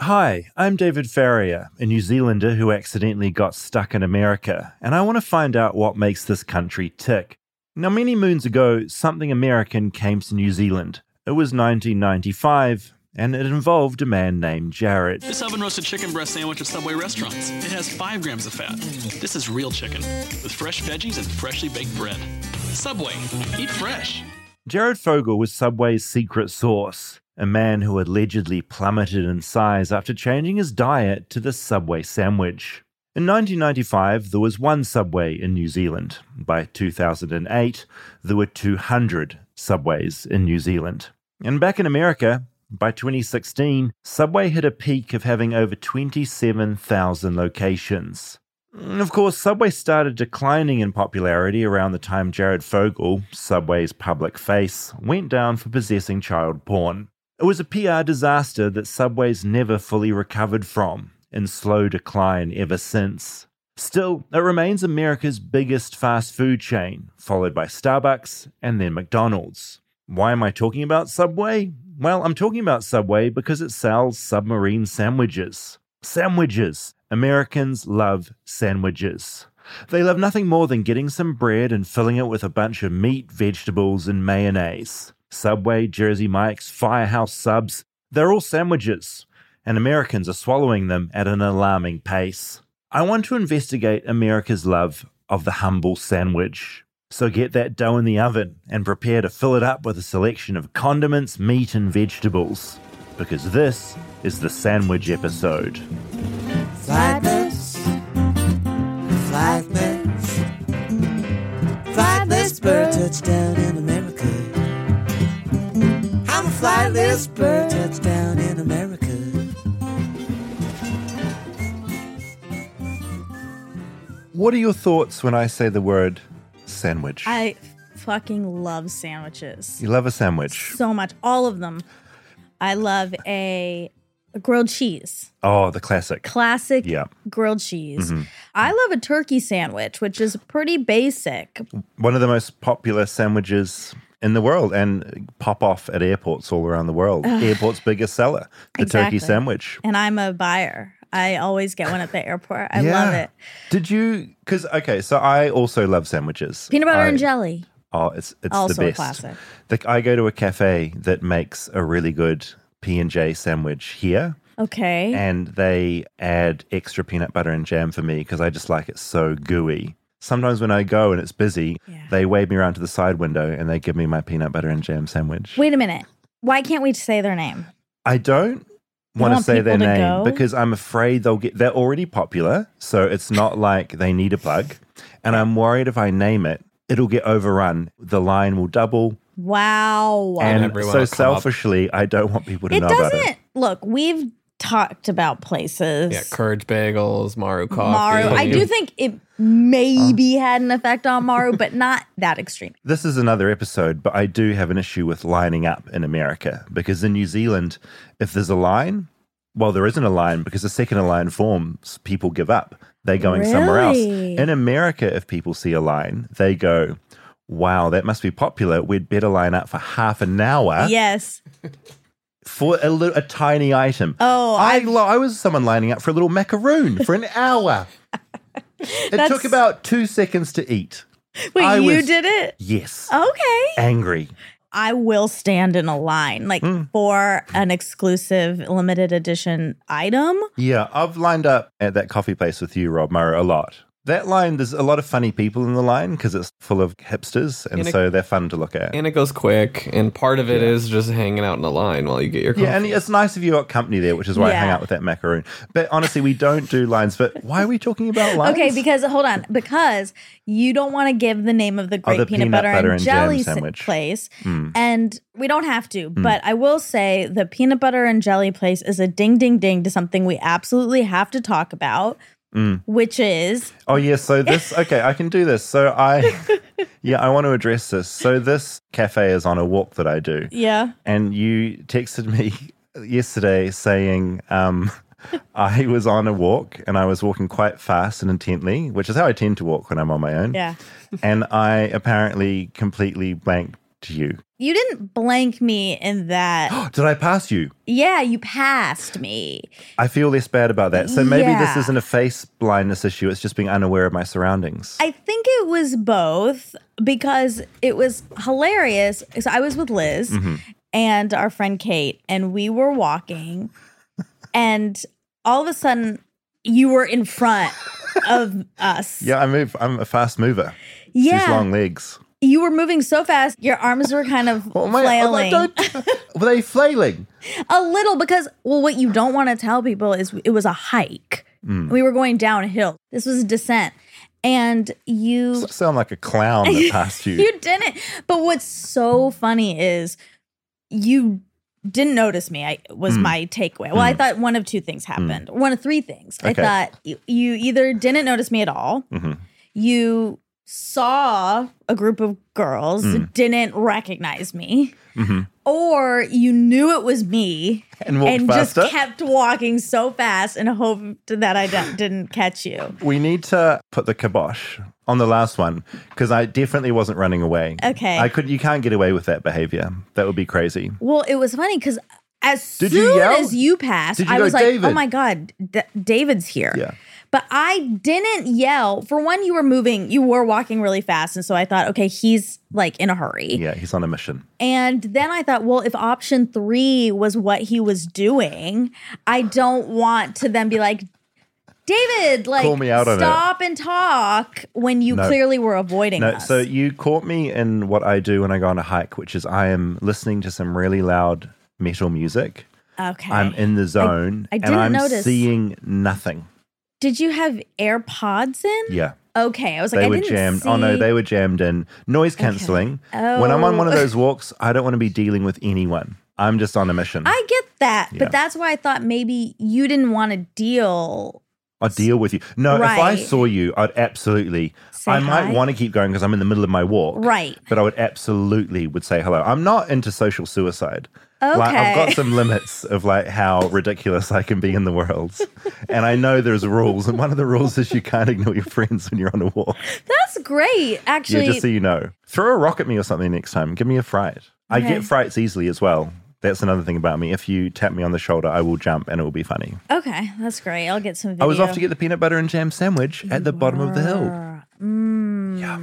Hi, I'm David Farrier, a New Zealander who accidentally got stuck in America, and I want to find out what makes this country tick. Now, many moons ago, something American came to New Zealand. It was 1995, and it involved a man named Jared. This oven roasted chicken breast sandwich at Subway restaurants. It has 5 grams of fat. This is real chicken with fresh veggies and freshly baked bread. Subway, eat fresh. Jared Fogle was Subway's secret sauce, a man who allegedly plummeted in size after changing his diet to the Subway sandwich. In 1995, there was one Subway in New Zealand. By 2008, there were 200 Subways in New Zealand. And back in America, by 2016, Subway hit a peak of having over 27,000 locations. Of course, Subway started declining in popularity around the time Jared Fogle, Subway's public face, went down for possessing child porn. It was a PR disaster that Subway's never fully recovered from, in slow decline ever since. Still, it remains America's biggest fast food chain, followed by Starbucks and then McDonald's. Why am I talking about Subway? Well, I'm talking about Subway because it sells submarine sandwiches. Sandwiches! Americans love sandwiches. They love nothing more than getting some bread and filling it with a bunch of meat, vegetables, and mayonnaise. Subway, Jersey Mike's, Firehouse subs, they're all sandwiches, and Americans are swallowing them at an alarming pace. I want to investigate America's love of the humble sandwich. So get that dough in the oven and prepare to fill it up with a selection of condiments, meat, and vegetables. Because this is the sandwich episode. Flightless, flightless, flightless bird touchdown in America. I'm a flightless bird touchdown in America. What are your thoughts when I say the word sandwich? I fucking love sandwiches you love a sandwich. so much. All of them. I love a, a grilled cheese, Oh, the classic. classic Yeah. grilled cheese. Mm-hmm. I love a turkey sandwich, which is pretty basic. One of the most popular sandwiches in the world and pop off at airports all around the world. Airport's biggest seller, the turkey sandwich. And I'm a buyer. I always get one at the airport. I love it. Did you? Because okay, so I also love sandwiches. Peanut butter I- and jelly. Oh, it's it's Also the best. classic. The, I go to a cafe that makes a really good P and J sandwich here, Okay. and they add extra peanut butter and jam for me because I just like it so gooey. Sometimes when I go and it's busy, Yeah. they wave me around to the side window and they give me my peanut butter and jam sandwich. Wait a minute. Why can't we say their name? I don't You want to say their to name go? because I'm afraid they'll get. They're already popular, so it's not like they need a plug. And I'm worried if I name it, it'll get overrun. The line will double, Wow. and everyone so will come up. selfishly, I don't want people to it know about doesn't it. look, we've talked about places. Yeah, Courage Bagels, Maru Coffee. Maru. I do think it maybe had an effect on Maru, but not that extreme. This is another episode, but I do have an issue with lining up in America because in New Zealand, if there's a line, well, there isn't a line because the second a line forms, people give up. They're going somewhere else. In America, if people see a line, they go, wow, that must be popular. We'd better line up for half an hour Yes. For a, li- a tiny item. Oh, I, lo- I was someone lining up for a little macaroon for an hour. it That's- took about two seconds to eat. Wait, I you was- did it? Yes. Okay. Angry. I will stand in a line like Hmm. for an exclusive limited edition item. Yeah, I've lined up at that coffee place with you, Rob Murray, a lot. That line, there's a lot of funny people in the line because it's full of hipsters, and And it- so they're fun to look at. And it goes quick, and part of it is just hanging out in the line while you get your coffee. yeah, and it's nice if you got company there, which is why I hang out with that macaroon. But honestly, we don't do lines. But why are we talking about lines? Okay, because hold on, because you don't want to give the name of the oh, great the peanut, peanut butter, butter and and jelly sandwich. Place, hmm. and we don't have to. Hmm. But I will say the peanut butter and jelly place is a ding, ding, ding to something we absolutely have to talk about, Hmm. which is Oh yes, so this okay, I can do this. So I yeah, I want to address this. So this cafe is on a walk that I do. yeah, And you texted me yesterday saying um I was on a walk and I was walking quite fast and intently, which is how I tend to walk when I'm on my own. yeah. And I apparently completely blanked to you. You didn't blank me in that. Did I pass you? yeah, you passed me. I feel less bad about that. So maybe this isn't a face blindness issue. It's just being unaware of my surroundings. I think it was both because it was hilarious. So I was with Liz Mm-hmm. and our friend Kate, and we were walking, and all of a sudden, you were in front of us. yeah, I move. I'm a fast mover. Yeah. These long legs. You were moving so fast, your arms were kind of Oh my! flailing Oh, don't, were they flailing? a little because, well, what you don't want to tell people is it was a hike. Mm. We were going downhill. This was a descent. And you You sound like a clown that passed you. you didn't. But what's so funny is you didn't notice me. I was my takeaway. Well, I thought one of two things happened. One of three things. I thought you, you either didn't notice me at all. Mhm. You saw a group of girls, didn't recognize me, Mhm. or you knew it was me And and just kept walking so fast and hoped that I didn't catch you. We need to put the kibosh on the last one because I definitely wasn't running away. Okay. I could. You can't get away with that behavior. That would be crazy. Well, it was funny because as Did you soon yell? as you passed, you I go, was like? "Oh my god, D- David's here!" Yeah. But I didn't yell. For one, you were moving, you were walking really fast, and so I thought, okay, he's like in a hurry. Yeah, he's on a mission. And then I thought, well, if option three was what he was doing, I don't want to then be like. David, like, Call me out on it." stop and talk when you No. clearly were avoiding No, us. so you caught me in what I do when I go on a hike, which is I am listening to some really loud metal music. okay. I'm in the zone I and didn't I'm notice. seeing nothing. Did you have AirPods in? Yeah. Okay, I was like, They I were didn't jammed. See... Oh no, they were jammed in. Noise cancelling. Oh. When I'm on one of Oh. those walks, I don't want to be dealing with anyone. I'm just on a mission. I get that, Yeah. but that's why I thought maybe you didn't want to deal. I'll deal with you. No, if I saw you, I'd absolutely. Say I might hi? want to keep going because I'm in the middle of my walk. Right. But I would absolutely would say hello. I'm not into social suicide. Like I've got some limits of like how ridiculous I can be in the world. and I know there's rules. And one of the rules is you can't ignore your friends when you're on a walk. That's great, actually. yeah, just so you know. Throw a rock at me or something next time. Give me a fright. I get frights easily as well. That's another thing about me. If you tap me on the shoulder, I will jump and it will be funny. okay, that's great. I'll get some video. I was off to get the peanut butter and jam sandwich at the bottom of the hill. Mm. Yeah.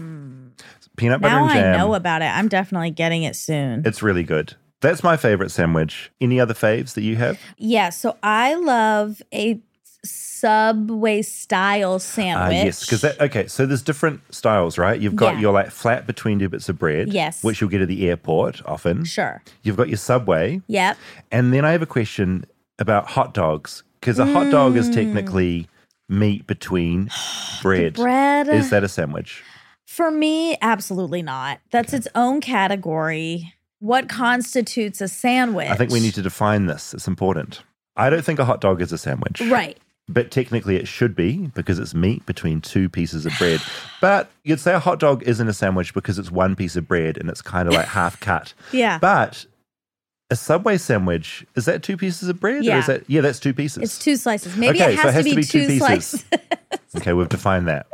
Peanut butter Now and I know about it. I'm definitely getting it soon. It's really good. That's my favorite sandwich. Any other faves that you have? yeah, so I love a Subway style Ah, sandwich. yes, because that okay. So there's different styles, right? You've got Yeah. your like flat between two bits of bread, Yes. which you'll get at the airport often. Sure. You've got your Subway, Yep. and then I have a question about hot dogs because a hot dog is technically meat between bread. bread. is that a sandwich? For me, absolutely not. That's its own category. What constitutes a sandwich? I think we need to define this. It's important. I don't think a hot dog is a sandwich. Right. But technically, it should be because it's meat between two pieces of bread. But you'd say a hot dog isn't a sandwich because it's one piece of bread and it's kind of like half cut. Yeah. But a Subway sandwich, is that two pieces of bread? Or Yeah. is that, yeah, that's two pieces. It's two slices. Maybe Okay, it so has, to, be two, pieces. slices. okay, we've defined that.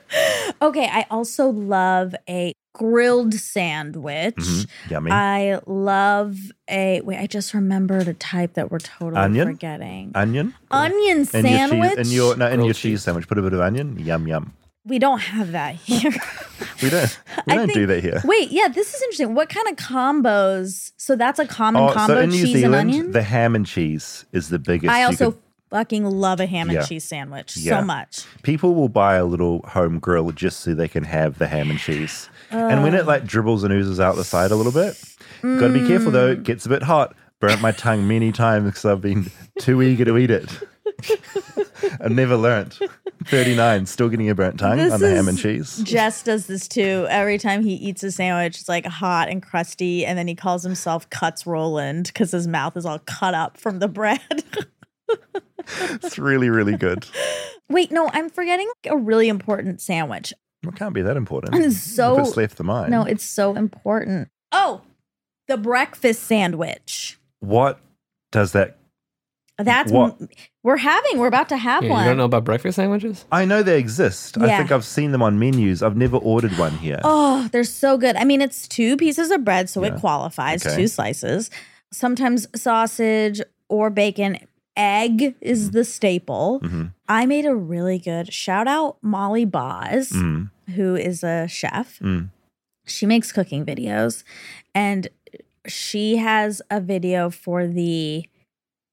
okay. I also love a grilled sandwich. Mhm. Yummy. I love a wait. I just remembered a type that we're totally Onion? forgetting. onion? onion In sandwich. Your cheese, in your, no, in your cheese cheese. sandwich, put a bit of onion. Yum, yum. we don't have that here. We don't, we I don't do that here. Wait, yeah, this is interesting. What kind of combos? So that's a common Oh, combo: so in New cheese and Zealand, onion. the ham and cheese is the biggest. I you also could- fucking love a ham and Yeah. cheese sandwich Yeah. so much. people will buy a little home grill just so they can have the ham and cheese. and when it like dribbles and oozes out the side a little bit, got to be careful though. Mm. It gets a bit hot. Burnt my tongue many times because I've been too eager to eat it. I've never learnt. 39, still getting a burnt tongue This on the ham and cheese. Jess does this too. Every time he eats a sandwich, it's like hot and crusty, and then he calls himself Cuts Roland because his mouth is all cut up from the bread. It's really, really good. Wait, no, I'm forgetting a really important sandwich. It can't be that important. It's so- if it's left the mind. No, it's so important. Oh, the breakfast sandwich. what does that That's What? we're having. We're about to have Yeah, one. you don't know about breakfast sandwiches? I know they exist. I think I've seen them on menus. I've never ordered one here. Oh, they're so good. I mean, it's two pieces of bread, so it qualifies, Okay. two slices. Sometimes sausage or bacon. Egg is Mm-hmm. the staple. I made a really good shout out Molly Baz, Mm. who is a chef. Mm. She makes cooking videos and she has a video for the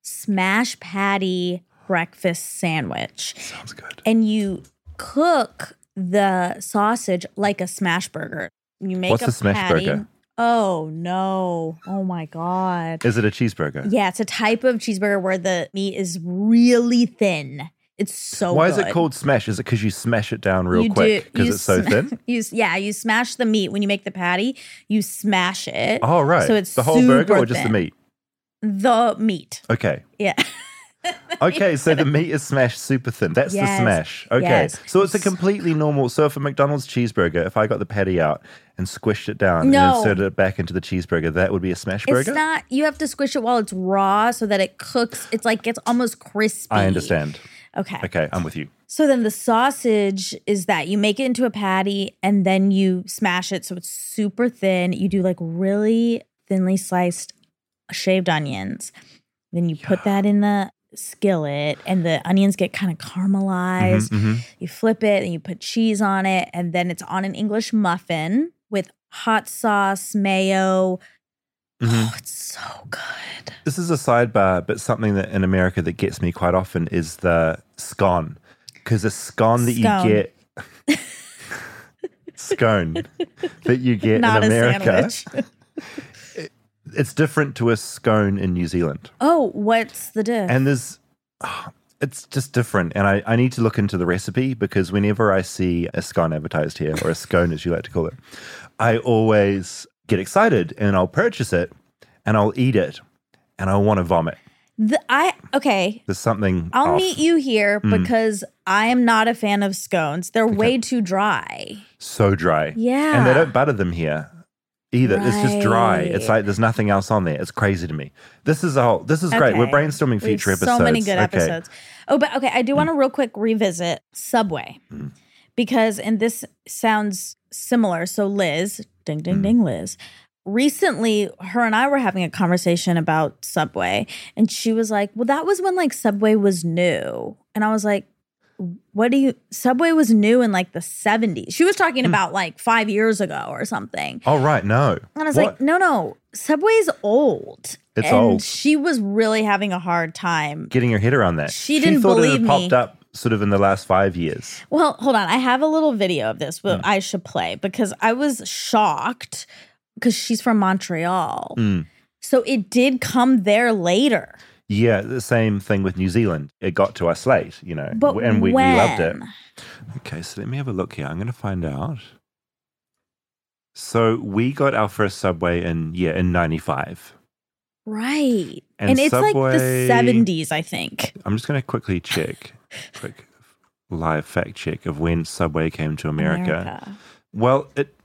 smash patty breakfast sandwich Sounds good. and you cook the sausage like a smash burger. You make What's a a smash patty. burger? Oh no! Oh my god! Is it a cheeseburger? Yeah, it's a type of cheeseburger where the meat is really thin. It's so. Why is it called smash? Is it because you smash it down real You quick because it's so thin? You yeah, you smash the meat when you make the patty. You smash it. Oh, right. So it's the whole burger or just the meat? The meat. Okay. Yeah. Okay, so the meat is smashed super thin. That's Yes, the smash. Okay. yes. So it's a completely normal. So if a McDonald's cheeseburger, if I got the patty out and squished it down and inserted it back into the cheeseburger, that would be a smash It's burger? not. You have to squish it while it's raw so that it cooks. It's like it's almost crispy. I understand. Okay. Okay, I'm with you. So then the sausage is that you make it into a patty and then you smash it so it's super thin. You do like really thinly sliced shaved onions. Then you put that in the skillet and the onions get kind of caramelized. Mhm, mhm. You flip it and you put cheese on it and then it's on an English muffin with hot sauce, mayo. Mhm. Oh, it's so good. This is a sidebar, but something that in America that gets me quite often is the scone. Because a scone that Scone. you get, scone that you get Not in a America, sandwich. it's different to a scone in New Zealand. oh, what's the diff? And there's, ah, it's just different. And I, I need to look into the recipe because whenever I see a scone advertised here, or a scone as you like to call it, I always get excited and I'll purchase it and I'll eat it and I want to vomit. the, I okay. There's something. I'll off. meet you here Mm. because I am not a fan of scones. They're way too dry. so dry. Yeah. And they don't butter them here either. It's just dry. It's like there's nothing else on there. It's crazy to me. This is a whole this is great. We're brainstorming future episodes. So many good Okay. Mm. episodes. Oh, but okay, I do want to real quick revisit Subway because, and this sounds similar. So, Liz, ding, Mm. ding, ding, Liz. Recently, her and I were having a conversation about Subway, and she was like, Well, that was when like Subway was new. And I was like, what do you Subway was new in like the 70s. She was talking Hmm. about like 5 years ago or something. Oh right, no. And I was What? like, no, no, Subway's old. It's and old. She was really having a hard time. getting her head around that. She didn't thought it believe had me. popped up sort of in the last five years. Well, hold on. I have a little video of this, but I should play because I was shocked because she's from Montreal. Mm. So it did come there later. Yeah, the same thing with New Zealand. It got to us late, you know, But and we, we loved it. Okay, so let me have a look here. I'm going to find out. So we got our first Subway in yeah in '95. Right. And And, it's like the 70s, I think. I'm just going to quickly check, quick live fact check of when Subway came to America. Well, it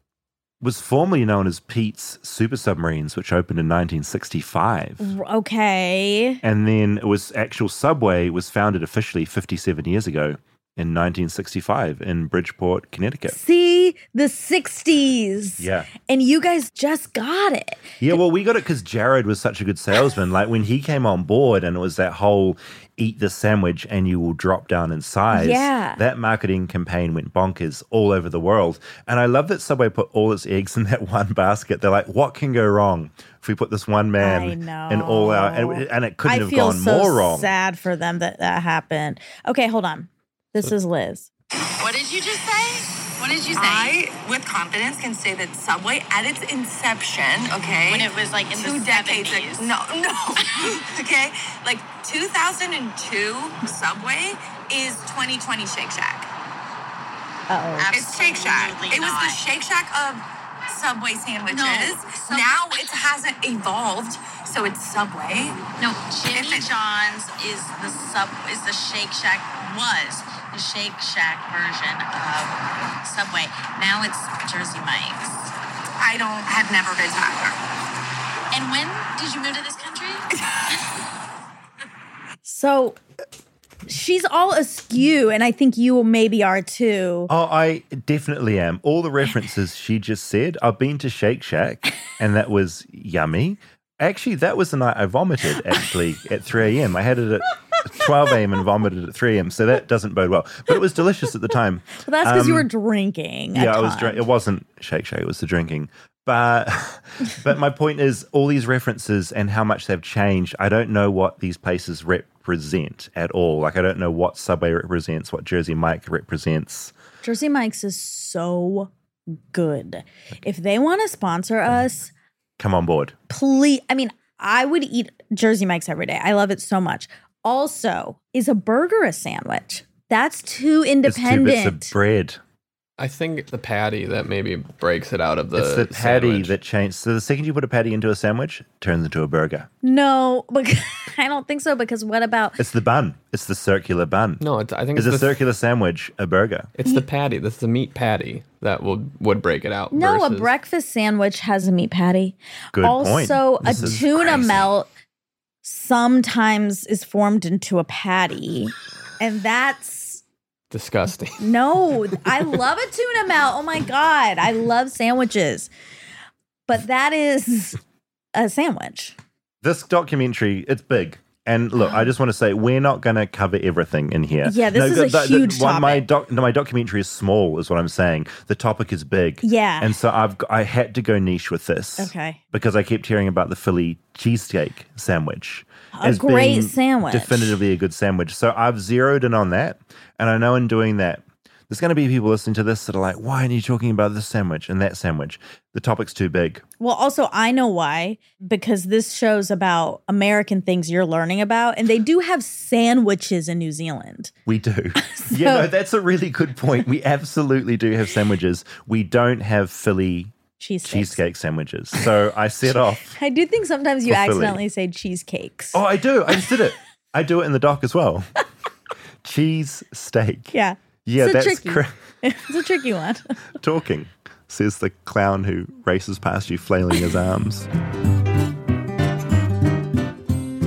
was formerly known as Pete's Super Submarines, which opened in 1965. Okay. And then it was actual Subway was founded officially 57 years ago in 1965 in Bridgeport, Connecticut. See, the 60s. Yeah. And you guys just got it. Yeah, well, we got it because Jared was such a good salesman. Like when he came on board and it was that whole eat the sandwich and you will drop down in size. Yeah. That marketing campaign went bonkers all over the world. And I love that Subway put all its eggs in that one basket. They're like, what can go wrong if we put this one man in all our, and, and it couldn't I have feel gone so more wrong. sad for them that that happened. Okay, hold on. This is Liz. What did you just say? What did you say? I, with confidence, can say that Subway, at its inception, okay, when it was like in two the decades 70s. ago, no, no, okay, like 2002 Subway is 2020 Shake Shack. Uh-oh. It's Shake Shack. Absolutely It was the. Shake Shack of Subway sandwiches. Sub- now it hasn't evolved, so it's Subway. No, Jimmy John's is the sub is the Shake Shack was the Shake Shack version of Subway. Now it's Jersey Mike's. I don't have never been to either. And when did you move to this country? So she's all askew, and I think you maybe are too. Oh, I definitely am. All the references she just said. I've been to Shake Shack, and that was yummy. Actually, that was the night I vomited. Actually, at three a.m. I had it at twelve a.m. and vomited at three a.m. So that doesn't bode well. But it was delicious at the time. Well, that's because you Um, were drinking. yeah, I was ton. drink. It wasn't Shake Shack; it was the drinking. But but my point is, all these references and how much they've changed. I don't know what these places represent at all. Like I don't know what Subway represents, what Jersey Mike represents. Jersey Mike's is so good. If they want to sponsor us, Come on board. please. I mean, I would eat Jersey Mike's every day. I love it so much. Also, is a burger a sandwich? That's too It's two independent. bits of bread. I think the patty that maybe breaks it out of the. it's the patty sandwich. that changed. So the second you put a patty into a sandwich, it turns into a burger. no, because I don't think so. Because what about It's the bun. It's the circular bun. No, it's, I think Is it's a the, circular sandwich a burger? It's the patty. That's the meat patty that will would break it out. no? A breakfast sandwich has a meat patty. Good point. also, This a tuna melt sometimes is formed into a patty, and that's Disgusting. No, I love a tuna melt. Oh my god, I love sandwiches. But that is a sandwich. This documentary, it's big. And look, I just want to say we're not going to cover everything in here. Yeah, this is a the- the- huge one, My doc, no, my documentary is small, is what I'm saying. The topic is big. Yeah. and so I've I had to go niche with this. Okay. because I kept hearing about the Philly cheesesteak sandwich. A great sandwich. Definitively a good sandwich. So I've zeroed in on that. And I know in doing that, there's going to be people listening to this that are like, why aren't you talking about this sandwich and that sandwich? The topic's too big. Well, also I know why because this shows about American things you're learning about, and they do have sandwiches in New Zealand. We do. yeah, no, that's a really good point. We absolutely do have sandwiches. We don't have Philly Cheesesteaks. cheesecake sandwiches. So I set off. I do think sometimes you Philly. accidentally say cheesecakes. Oh, I do. I just did it. I do it in the doc as well. Cheese steak. Yeah. Yeah, It's that's tricky. cra- It's a tricky one. talking, says the clown who races past you flailing his arms.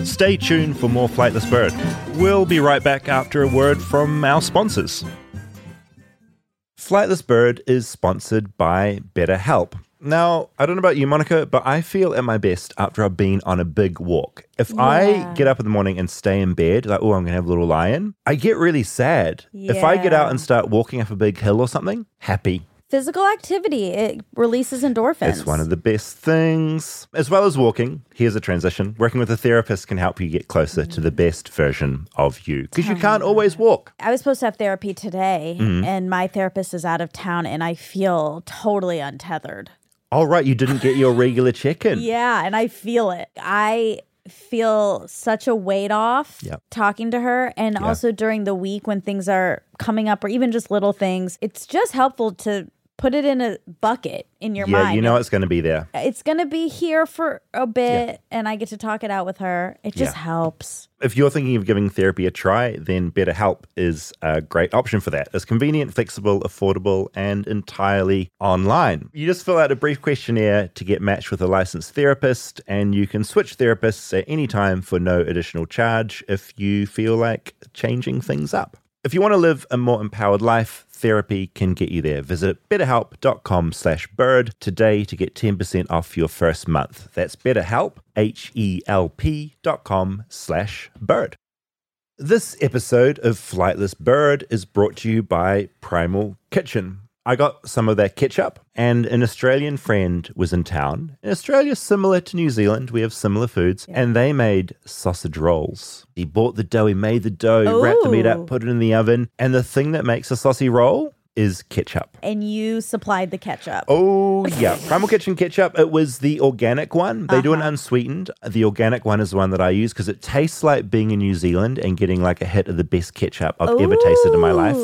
Stay tuned for more Flightless Bird. We'll be right back after a word from our sponsors. Flightless Bird is sponsored by BetterHelp. Now, I don't know about you, Monica, but I feel at my best after I've been on a big walk. If I get up in the morning and stay in bed, like, oh, I'm going to have a little lion, I get really sad. If I get out and start walking up a big hill or something, happy. Physical activity, it releases endorphins. It's one of the best things. As well as walking, here's a transition. Working with a therapist can help you get closer to the best version of you because you can't always walk. I was supposed to have therapy today, Mm-hmm. and my therapist is out of town, and I feel totally untethered. All right, you didn't get your regular chicken. Yeah, and I feel it. I feel such a weight off Yep. talking to her. And also during the week when things are coming up, or even just little things, it's just helpful to put it in a bucket in your Yeah, mind. you know it's going to be there. it's going to be here for a bit, and I get to talk it out with her. It just Yeah. helps. If you're thinking of giving therapy a try, then BetterHelp is a great option for that. It's convenient, flexible, affordable, and entirely online. You just fill out a brief questionnaire to get matched with a licensed therapist, and you can switch therapists at any time for no additional charge if you feel like changing things up. If you want to live a more empowered life, therapy can get you there. Visit betterhelp.com slash bird today to get 10% off your first month. That's betterhelp, H-E-L-P dot com slash bird. This episode of Flightless Bird is brought to you by Primal Kitchen. I got some of their ketchup, and an Australian friend was in town. In Australia, similar to New Zealand, we have similar foods, and they made sausage rolls. He bought the dough, he made the dough, wrapped the meat up, put it in the oven, and the thing that makes a saucy roll is ketchup. And you supplied the ketchup. Oh, yeah. Primal Kitchen ketchup. It was the organic one. They do Uh-huh. an unsweetened. The organic one is the one that I use because it tastes like being in New Zealand and getting like a hit of the best ketchup I've ever tasted in my life.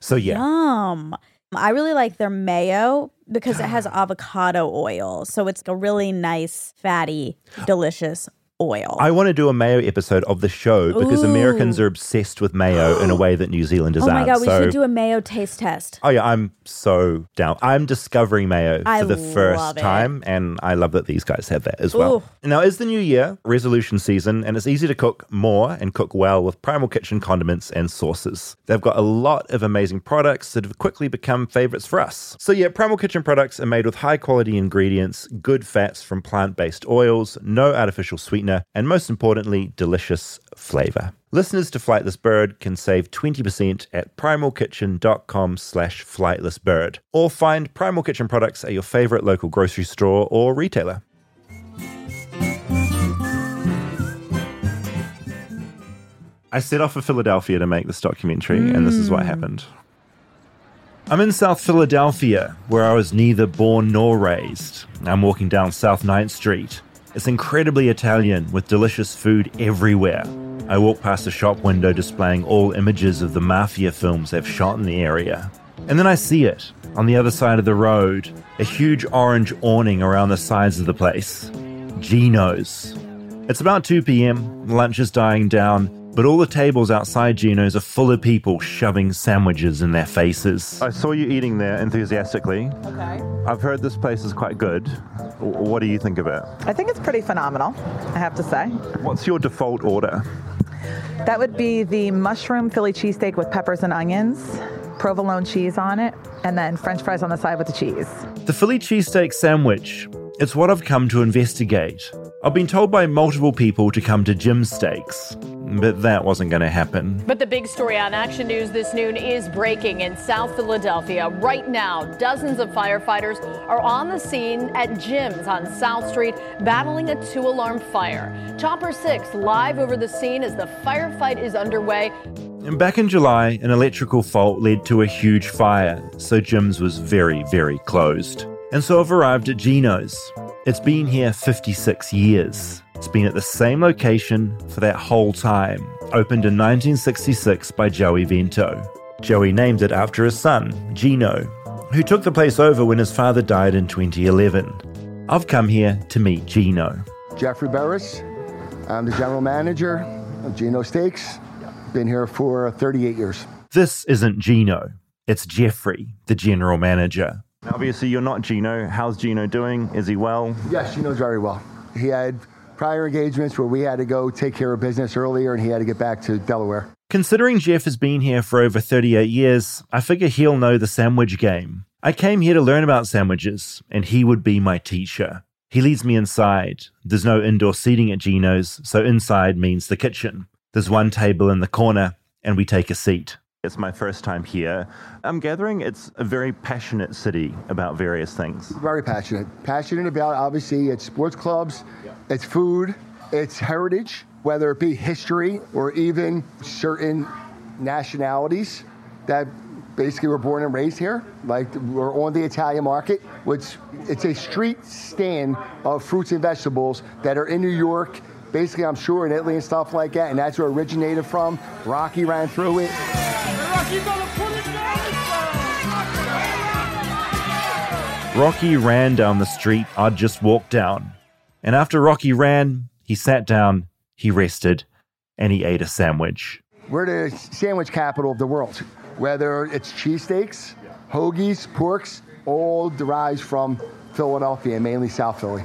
So, yeah. Yum. I really like their mayo because it has ah. avocado oil. So it's a really nice, fatty, delicious oil. I want to do a mayo episode of the show because Ooh. Americans are obsessed with mayo in a way that New Zealanders oh my aren't. god, we so, should do a mayo taste test. oh yeah, I'm so down. I'm discovering mayo I for the first time, and I love that these guys have that as well. Ooh. Now, is the new year, resolution season, and it's easy to cook more and cook well with Primal Kitchen condiments and sauces. They've got a lot of amazing products that have quickly become favorites for us. So yeah, Primal Kitchen products are made with high quality ingredients, good fats from plant-based oils, no artificial sweetener, and most importantly, delicious flavor. Listeners to Flightless Bird can save 20% at primalkitchen.com slash flightlessbird or find Primal Kitchen products at your favorite local grocery store or retailer. I set off for Philadelphia to make this documentary, and this is what hmm. happened. I'm in South Philadelphia, where I was neither born nor raised. I'm walking down South 9th Street. It's incredibly Italian, with delicious food everywhere. I walk past a shop window displaying all images of the mafia films they've shot in the area. And then I see it, on the other side of the road, a huge orange awning around the sides of the place. Geno's. It's about 2 p.m., lunch is dying down, but all the tables outside Geno's are full of people shoving sandwiches in their faces. I saw you eating there enthusiastically. Okay. I've heard this place is quite good. What do you think of it? I think it's pretty phenomenal, I have to say. What's your default order? That would be the mushroom Philly cheesesteak with peppers and onions, provolone cheese on it, and then french fries on the side with the cheese. The Philly cheesesteak sandwich. It's what I've come to investigate. I've been told by multiple people to come to Jim's Steaks, but that wasn't going to happen. But the big story on Action News this noon is breaking in South Philadelphia. Right now, dozens of firefighters are on the scene at Jim's on South Street battling a two alarm fire. Chopper 6 live over the scene as the firefight is underway. And Back in July, an electrical fault led to a huge fire, so Jim's was very, very closed. And so I've arrived at Geno's. It's been here 56 years. It's been at the same location for that whole time. Opened in 1966 by Joey Vento. Joey named it after his son, Geno, who took the place over when his father died in 2011. I've come here to meet Geno. Jeffrey Barris. I'm the general manager of Geno Steaks. Been here for 38 years. This isn't Geno, it's Jeffrey, the general manager. Obviously, you're not Geno. How's Geno doing? Is he well? Yes, Geno's very well. He had prior engagements where we had to go take care of business earlier and he had to get back to Delaware. Considering Jeff has been here for over 38 years, I figure he'll know the sandwich game. I came here to learn about sandwiches, and he would be my teacher. He leads me inside. There's no indoor seating at Geno's, so inside means the kitchen. There's one table in the corner, and we take a seat. It's my first time here. I'm gathering it's a very passionate city about various things. Very passionate. Passionate about obviously it's sports clubs, it's food, it's heritage, whether it be history or even certain nationalities that basically were born and raised here. Like we're on the Italian market, which it's a street stand of fruits and vegetables that are in New York. Basically, I'm sure in Italy and stuff like that, and that's where it originated from. Rocky ran through it. Rocky ran down the street I'd just walked down. And after Rocky ran, he sat down, he rested, and he ate a sandwich. We're the sandwich capital of the world. Whether it's cheesesteaks, hoagies, porks, all derives from Philadelphia, mainly South Philly.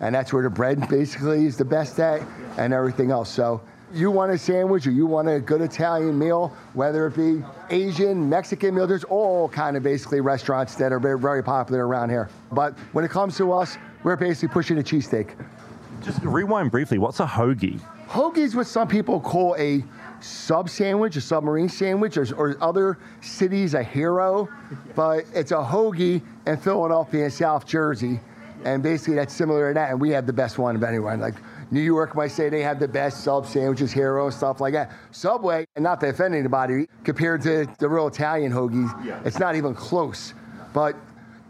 And that's where the bread basically is the best at and everything else. So you want a sandwich or you want a good Italian meal, whether it be Asian, Mexican meal, there's all kind of basically restaurants that are very, very popular around here. But when it comes to us, we're basically pushing a cheesesteak. Just rewind briefly what's a hoagie? Hoagie is what some people call a sub sandwich, a submarine sandwich, or, or other cities a hero, but it's a hoagie in Philadelphia and South Jersey, and basically that's similar to that. And we have the best one of anyone. Like New York might say they have the best sub sandwiches, hero stuff like that. Subway, and not to offend anybody, compared to the real Italian hoagies, it's not even close. But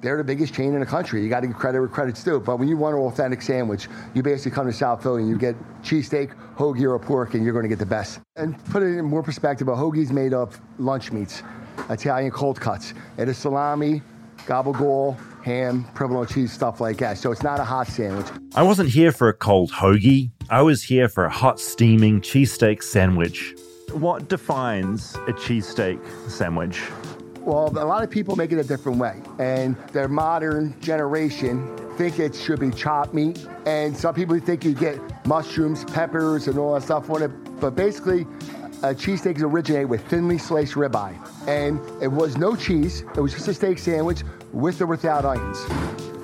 they're the biggest chain in the country. You got to give credit where credit's due. But when you want an authentic sandwich, you basically come to South Philly and you get cheesesteak, hoagie, or pork, and you're going to get the best. And put it in more perspective, a hoagie's made of lunch meats, Italian cold cuts. It is salami, gabagool, ham, provolone cheese, stuff like that. So it's not a hot sandwich. I wasn't here for a cold hoagie. I was here for a hot, steaming cheesesteak sandwich. What defines a cheesesteak sandwich? Well, a lot of people make it a different way, and their modern generation think it should be chopped meat, and some people think you get mushrooms, peppers, and all that stuff on it. But basically, uh, cheesesteaks originate with thinly sliced ribeye, and it was no cheese. It was just a steak sandwich with or without onions.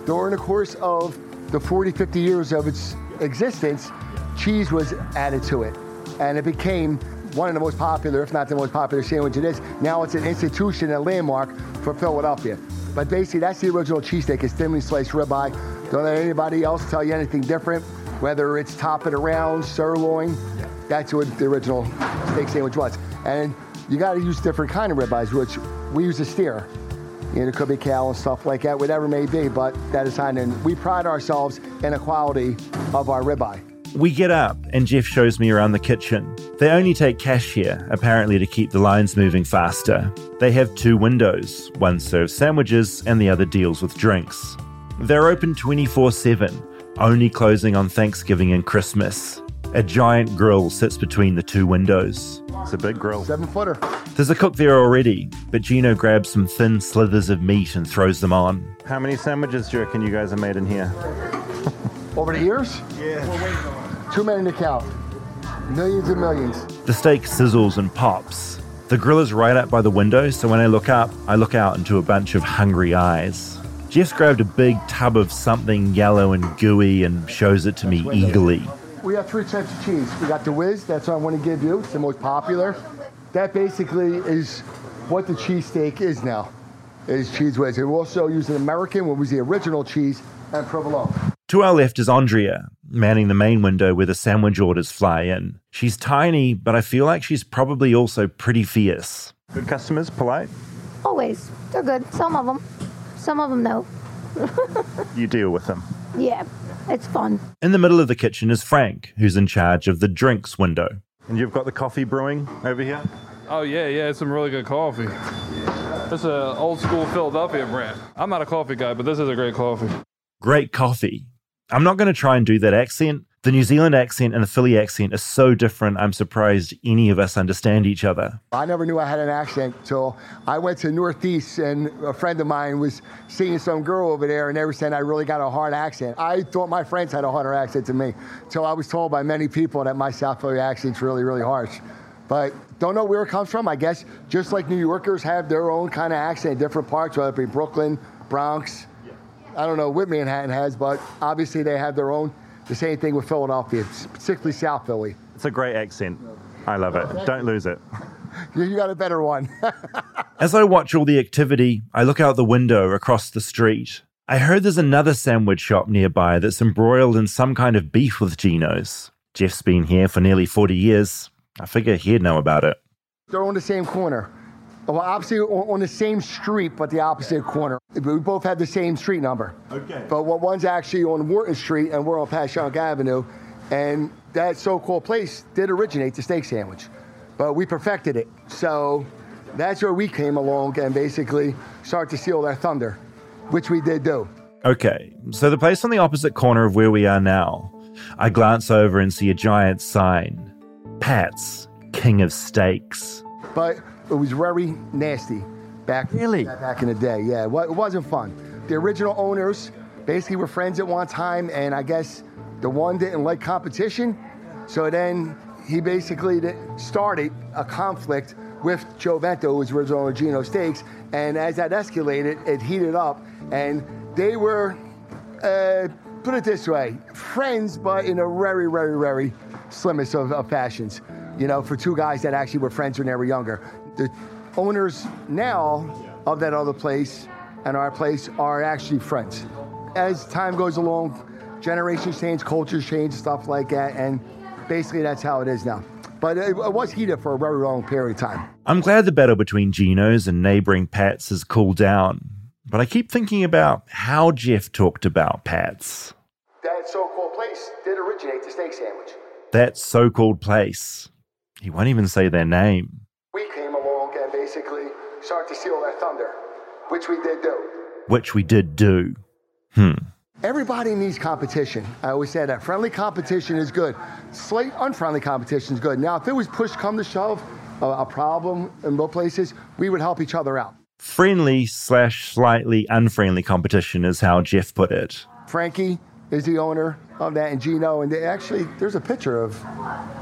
During the course of the 40, 50 years of its existence, cheese was added to it, and it became one of the most popular, if not the most popular sandwich it is. Now it's an institution, a landmark for Philadelphia. But basically, that's the original cheesesteak. It's thinly sliced ribeye. Don't let anybody else tell you anything different, whether it's top it around, sirloin. That's what the original steak sandwich was. And you got to use different kind of ribeyes, which we use a steer. You know, it could be cow and stuff like that, whatever it may be, but that is fine. And we pride ourselves in the quality of our ribeye. We get up, and Jeff shows me around the kitchen. They only take cash here, apparently to keep the lines moving faster. They have two windows one serves sandwiches, and the other deals with drinks. They're open 24 7, only closing on Thanksgiving and Christmas. A giant grill sits between the two windows. It's a big grill. Seven footer. There's a cook there already, but Geno grabs some thin slithers of meat and throws them on. How many sandwiches do you reckon you guys have made in here? Over the years? Yeah. Too many to count. Millions and millions. The steak sizzles and pops. The grill is right up by the window, so when I look up, I look out into a bunch of hungry eyes. Jeff's grabbed a big tub of something yellow and gooey and shows it to me eagerly. We have three types of cheese. We got the Whiz, that's what I want to give you. It's the most popular. That basically is what the cheesesteak is now, is Cheez Whiz. We also use an American, what was the original cheese, and provolone. To our left is Andrea, manning the main window where the sandwich orders fly in. She's tiny, but I feel like she's probably also pretty fierce. Good customers, polite. Always. They're good. Some of them. Some of them, no. You deal with them. Yeah, it's fun. In the middle of the kitchen is Frank, who's in charge of the drinks window. And you've got the coffee brewing over here? Oh yeah, yeah, it's some really good coffee. It's is an old school Philadelphia brand. I'm not a coffee guy, but this is a great coffee. Great coffee. I'm not going to try and do that accent. The New Zealand accent and the Philly accent are so different, I'm surprised any of us understand each other. I never knew I had an accent till I went to Northeast and a friend of mine was seeing some girl over there and they were saying I really got a hard accent. I thought my friends had a harder accent than me till I was told by many people that my South Philly accent's really, really harsh. But don't know where it comes from. I guess just like New Yorkers have their own kind of accent in different parts, whether it be Brooklyn, Bronx. I don't know what Manhattan has, but obviously they have their own. The same thing with Philadelphia, particularly South Philly. It's a great accent. I love it. Don't lose it. You you got a better one. As I watch all the activity, I look out the window across the street. I heard there's another sandwich shop nearby that's embroiled in some kind of beef with Geno's. Jeff's been here for nearly 40 years. I figure he'd know about it. They're on the same corner. Well, obviously on, on the same street, but the opposite corner. We both have the same street number. Okay. But what one's actually on Wharton Street and we're on Passyunk Avenue. And that so-called place did originate the steak sandwich, but we perfected it. So that's where we came along and basically started to steal their thunder, which we did do. Okay, so the place on the opposite corner of where we are now. I glance over and see a giant sign Pat's, King of Steaks. But it was very nasty back really back in the day. Yeah, it it wasn't fun. The original owners basically were friends at one time, and I guess the one didn't like competition, so then he basically started a conflict with Joe Vento, who was original Geno Steaks, and as that escalated, it heated up, and they were, uh, put it this way, friends, but in a very, very, very slimmest of, of fashions. You know, for two guys that actually were friends when they were younger. The owners now of that other place and our place are actually friends. As time goes along, generations change, cultures change, stuff like that, and basically that's how it is now. But it, it was heated for a very long period of time. I'm glad the battle between Geno's and neighboring Pat's has cooled down, but I keep thinking about how Jeff talked about Pat's. That so-called place did originate the steak sandwich. That so called place. He won't even say their name. We came along and basically started to steal their thunder, which we did do. which we did do. Hmm. Everybody needs competition. I always say that. Friendly competition is good. Slight unfriendly competition is good. Now, if it was push come to shove, a, a problem in both places, we would help each other out. Friendly slash slightly unfriendly competition is how Jeff put it. Frankie is the owner of that, and Geno. And they actually, there's a picture of,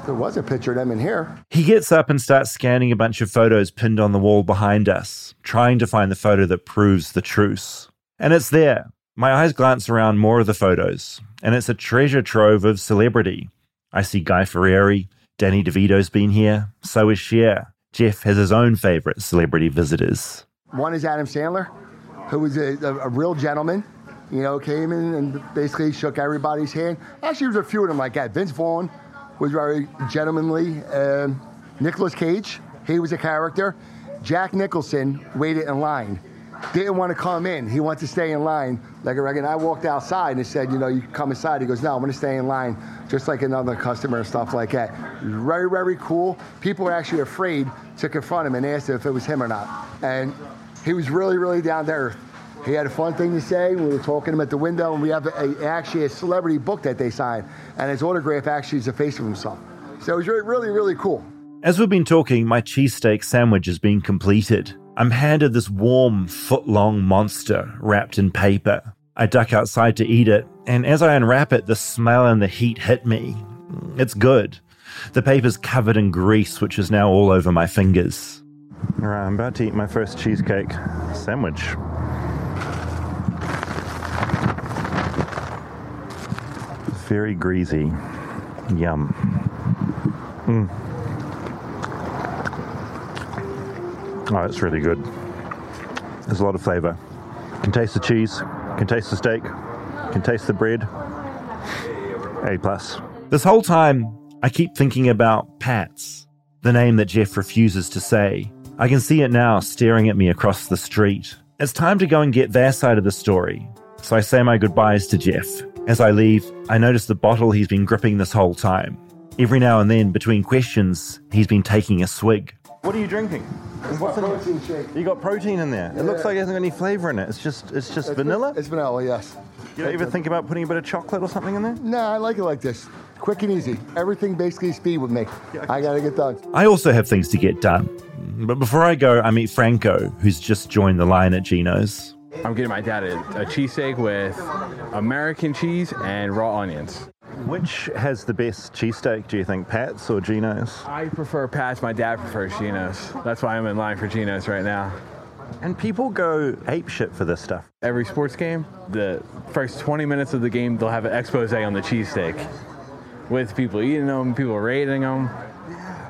there was a picture of them in here. He gets up and starts scanning a bunch of photos pinned on the wall behind us, trying to find the photo that proves the truce. And it's there. My eyes glance around more of the photos, and it's a treasure trove of celebrity. I see Guy Fieri, Danny DeVito's been here, so is Cher. Jeff has his own favorite celebrity visitors. One is Adam Sandler, who is a, a, a real gentleman. You know, came in and basically shook everybody's hand. Actually, there was a few of them like that. Vince Vaughn was very gentlemanly. Um, Nicolas Cage, he was a character. Jack Nicholson waited in line. Didn't want to come in. He wanted to stay in line like a regular. I walked outside and said, you know, you come inside. He goes, no, I'm going to stay in line just like another customer and stuff like that. Very, very cool. People were actually afraid to confront him and ask if it was him or not. And he was really, really down to earth. He had a fun thing to say. We were talking to him at the window, and we have a, actually a celebrity book that they signed, and his autograph actually is a face of himself. So it was really, really, really cool. As we've been talking, my cheesesteak sandwich has been completed. I'm handed this warm, foot long monster wrapped in paper. I duck outside to eat it, and as I unwrap it, the smell and the heat hit me. It's good. The paper's covered in grease, which is now all over my fingers. All right, I'm about to eat my first cheesecake sandwich. Very greasy. Yum. Mm. Oh, it's really good. There's a lot of flavor. Can taste the cheese, can taste the steak, can taste the bread. A plus. This whole time, I keep thinking about Pat's, the name that Jeff refuses to say. I can see it now staring at me across the street. It's time to go and get their side of the story. So I say my goodbyes to Jeff. As I leave, I notice the bottle he's been gripping this whole time. Every now and then, between questions, he's been taking a swig. What are you drinking? What's in protein shake. You got protein in there. It looks like it hasn't got any flavor in it. It's just it's just It's vanilla. It's vanilla, yes. You don't ever think about putting a bit of chocolate or something in there? No, I like it like this. Quick and easy. Everything basically speed with me. I got to get done. I also have things to get done. But before I go, I meet Franco, who's just joined the line at Geno's. I'm getting my dad a, a cheesesteak with American cheese and raw onions. Which has the best cheesesteak, do you think, Pat's or Geno's? I prefer Pat's. My dad prefers Geno's. That's why I'm in line for Geno's right now. And people go ape shit for this stuff. Every sports game, the first 20 minutes of the game, they'll have an expose on the cheesesteak with people eating them, people rating them.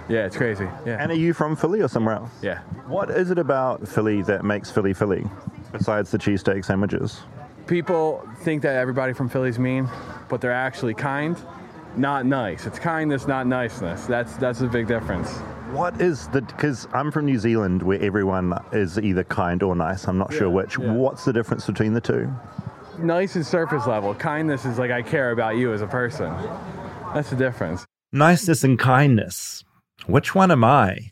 Yeah, it's crazy. Yeah. And are you from Philly or somewhere else? Yeah. What is it about Philly that makes Philly Philly, besides the cheesesteak sandwiches? People think that everybody from Philly's mean, but they're actually kind, not nice. It's kindness, not niceness. That's that's a big difference. What is the? Because I'm from New Zealand, where everyone is either kind or nice. I'm not sure which. What's the difference between the two? Nice is surface level. Kindness is like I care about you as a person. That's the difference. Niceness and kindness. Which one am I?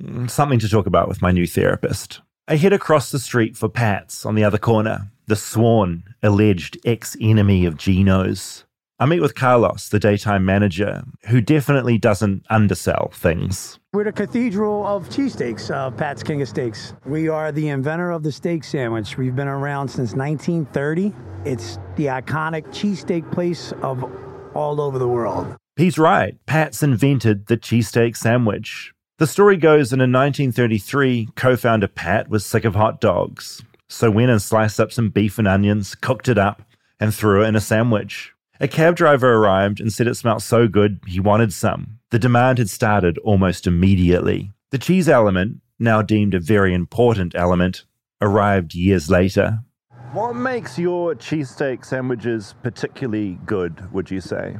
Mm, Something to talk about with my new therapist. I head across the street for Pat's on the other corner, the sworn, alleged ex enemy of Geno's. I meet with Carlos, the daytime manager, who definitely doesn't undersell things. We're the cathedral of cheesesteaks, uh, Pat's King of Steaks. We are the inventor of the steak sandwich. We've been around since 1930. It's the iconic cheesesteak place of all over the world. He's right. Pat's invented the cheesesteak sandwich. The story goes in in 1933, co founder Pat was sick of hot dogs. So went and sliced up some beef and onions, cooked it up, and threw it in a sandwich. A cab driver arrived and said it smelt so good he wanted some. The demand had started almost immediately. The cheese element, now deemed a very important element, arrived years later. What makes your cheesesteak sandwiches particularly good, would you say?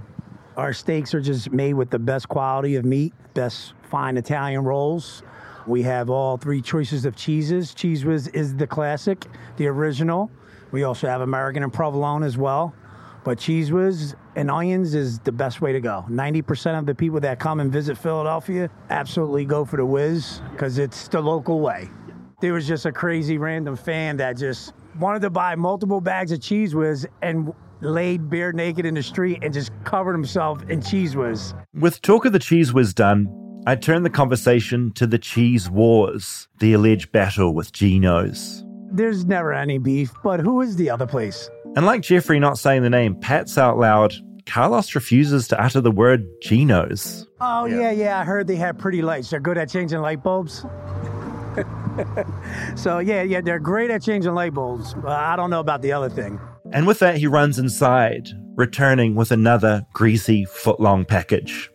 Our steaks are just made with the best quality of meat, best fine Italian rolls. We have all three choices of cheeses. Cheez Whiz is the classic, the original. We also have American and provolone as well. But Cheez Whiz and onions is the best way to go. 90% of the people that come and visit Philadelphia absolutely go for the Whiz because it's the local way. There was just a crazy random fan that just wanted to buy multiple bags of Cheez Whiz and laid bare naked in the street and just covered himself in Cheez Whiz. With talk of the Cheez Whiz done, I turn the conversation to the cheese wars, the alleged battle with Geno's. There's never any beef, but who is the other place? And like Jeffrey not saying the name Pat's out loud, Carlos refuses to utter the word Geno's. Oh, yeah. yeah, I heard they have pretty lights. They're good at changing light bulbs. so, yeah, yeah, they're great at changing light bulbs. Uh, I don't know about the other thing. And with that, he runs inside, returning with another greasy foot-long package.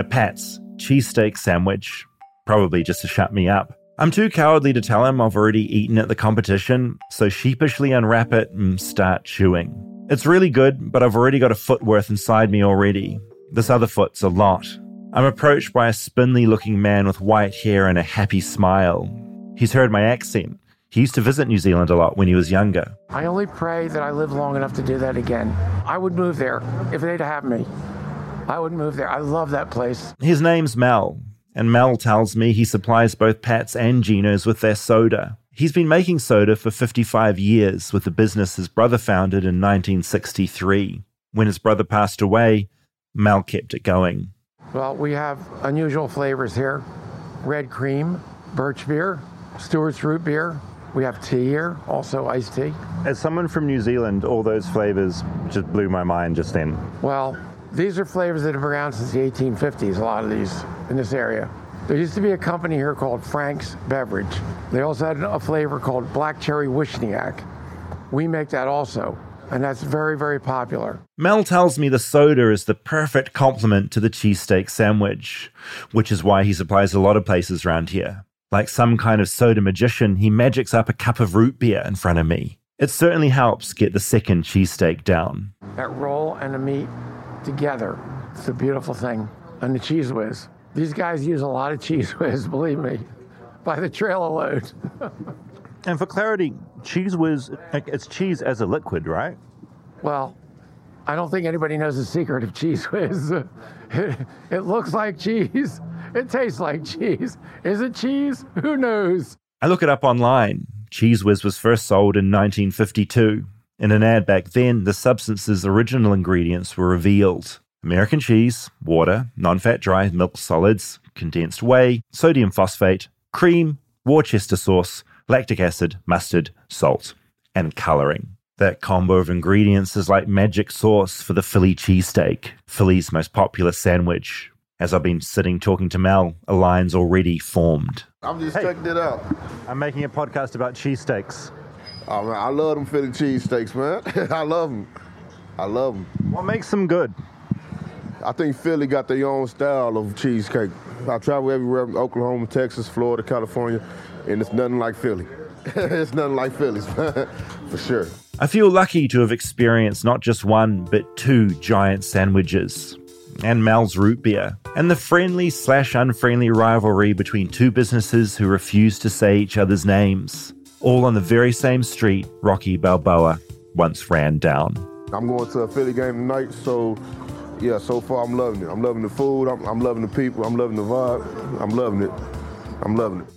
A Pat's cheesesteak sandwich, probably just to shut me up. I'm too cowardly to tell him I've already eaten at the competition, so sheepishly unwrap it and start chewing. It's really good, but I've already got a foot worth inside me already. This other foot's a lot. I'm approached by a spindly looking man with white hair and a happy smile. He's heard my accent. He used to visit New Zealand a lot when he was younger. I only pray that I live long enough to do that again. I would move there if they'd have me. I would move there. I love that place. His name's Mel, and Mel tells me he supplies both Pat's and Geno's with their soda. He's been making soda for 55 years with the business his brother founded in 1963. When his brother passed away, Mel kept it going. Well, we have unusual flavors here red cream, birch beer, Stewart's root beer. We have tea here, also iced tea. As someone from New Zealand, all those flavors just blew my mind just then. Well, these are flavors that have been around since the 1850s, a lot of these in this area. There used to be a company here called Frank's Beverage. They also had a flavor called Black Cherry Wishniak. We make that also, and that's very, very popular. Mel tells me the soda is the perfect complement to the cheesesteak sandwich, which is why he supplies a lot of places around here. Like some kind of soda magician, he magics up a cup of root beer in front of me. It certainly helps get the second cheesesteak down. That roll and the meat together, it's a beautiful thing. And the Cheez Whiz. These guys use a lot of cheese whiz, believe me, by the trailer load. and for clarity, Cheez Whiz, it's cheese as a liquid, right? Well, I don't think anybody knows the secret of Cheez Whiz. It, it looks like cheese. It tastes like cheese. Is it cheese? Who knows? I look it up online. Cheez Whiz was first sold in 1952. In an ad back then, the substance's original ingredients were revealed American cheese, water, non fat dry milk solids, condensed whey, sodium phosphate, cream, Worcester sauce, lactic acid, mustard, salt, and colouring. That combo of ingredients is like magic sauce for the Philly cheesesteak, Philly's most popular sandwich. As I've been sitting talking to Mel, a line's already formed. I'm just hey, checking it out. I'm making a podcast about cheesesteaks. Oh man, I love them Philly cheesesteaks, man. I love them. I love them. What makes them good? I think Philly got their own style of cheesecake. I travel everywhere, from Oklahoma, Texas, Florida, California, and it's nothing like Philly. it's nothing like Philly's, for sure. I feel lucky to have experienced not just one, but two giant sandwiches, and Mel's root beer, and the friendly slash unfriendly rivalry between two businesses who refuse to say each other's names, all on the very same street Rocky Balboa once ran down. I'm going to a Philly game tonight, so yeah, so far I'm loving it. I'm loving the food, I'm, I'm loving the people, I'm loving the vibe, I'm loving it. I'm loving it.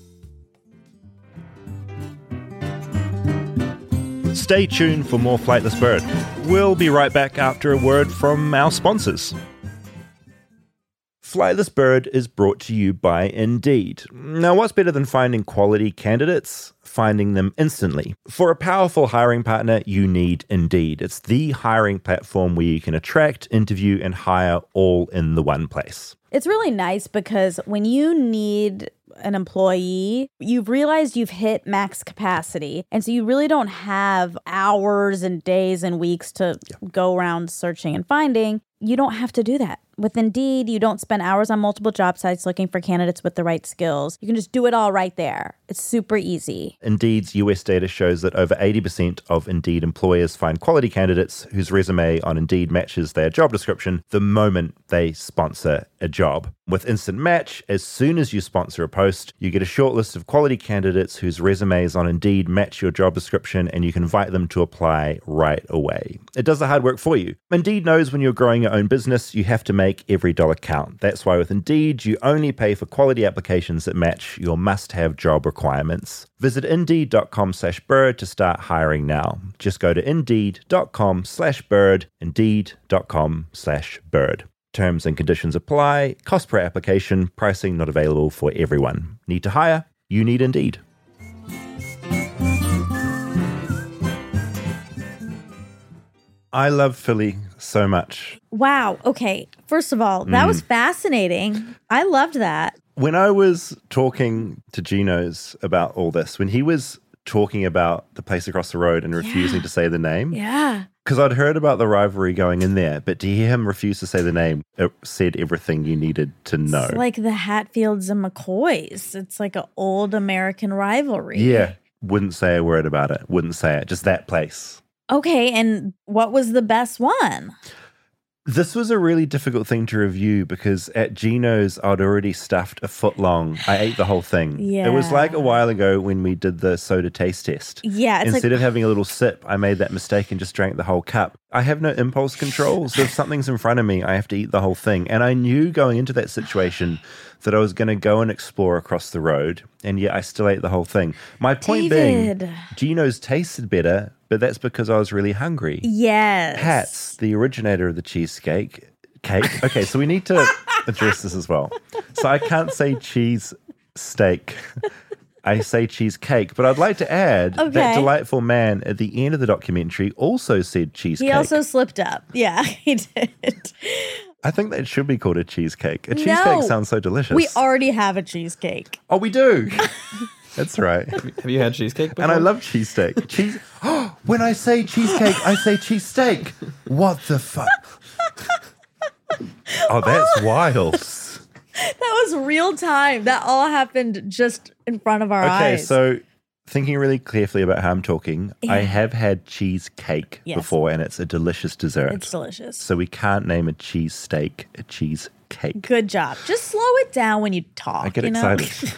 Stay tuned for more Flightless Bird. We'll be right back after a word from our sponsors. Flightless Bird is brought to you by Indeed. Now, what's better than finding quality candidates? Finding them instantly. For a powerful hiring partner, you need Indeed. It's the hiring platform where you can attract, interview, and hire all in the one place. It's really nice because when you need an employee, you've realized you've hit max capacity. And so you really don't have hours and days and weeks to yeah. go around searching and finding. You don't have to do that. With Indeed, you don't spend hours on multiple job sites looking for candidates with the right skills. You can just do it all right there. It's super easy. Indeed's US data shows that over 80% of Indeed employers find quality candidates whose resume on Indeed matches their job description the moment they sponsor a job. With Instant Match, as soon as you sponsor a post, you get a short list of quality candidates whose resumes on Indeed match your job description and you can invite them to apply right away. It does the hard work for you. Indeed knows when you're growing your own business, you have to make make every dollar count. That's why with Indeed, you only pay for quality applications that match your must-have job requirements. Visit Indeed.com slash bird to start hiring now. Just go to Indeed.com slash bird, Indeed.com slash bird. Terms and conditions apply. Cost per application. Pricing not available for everyone. Need to hire? You need Indeed. I love Philly so much. Wow. Okay. First of all, that was Mm. fascinating. I loved that. When I was talking to Geno's about all this, when he was talking about the place across the road and refusing to say the name, Yeah. because I'd heard about the rivalry going in there, but to hear him refuse to say the name, it said everything you needed to know. It's like the Hatfields and McCoys. It's like an old American rivalry. yeah, wouldn't say a word about it. Wouldn't say it. Just that place. Okay. And what was the best one? This was a really difficult thing to review because at Geno's, I'd already stuffed a foot long. I ate the whole thing. Yeah. It was like a while ago when we did the soda taste test. Yeah, Instead like- of having a little sip, I made that mistake and just drank the whole cup. I have no impulse control. So if something's in front of me, I have to eat the whole thing. And I knew going into that situation that I was going to go and explore across the road. And yet I still ate the whole thing. My point David. being, Geno's tasted better, but that's because I was really hungry. Yes. Hats, the originator of the cheesecake. Cake. Okay, so we need to address this as well. So I can't say cheese steak. I say cheesecake, but I'd like to add Okay. that delightful man at the end of the documentary also said cheesecake. He also slipped up. Yeah, he did. I think that should be called a cheesecake. A cheesecake No. sounds so delicious. We already have a cheesecake. oh, we do. That's right. Have you had cheesecake And I love cheesesteak. Cheese. when I say cheesecake, I say cheesesteak. What the fuck? Oh, that's wild. That was real time. That all happened just in front of our Okay, eyes. Okay, so thinking really carefully about how I'm talking, I have had cheesecake Yes. before, and it's a delicious dessert. It's delicious. So we can't name a cheese steak a cheesecake. Good job. Just slow it down when you talk. I get you know? excited.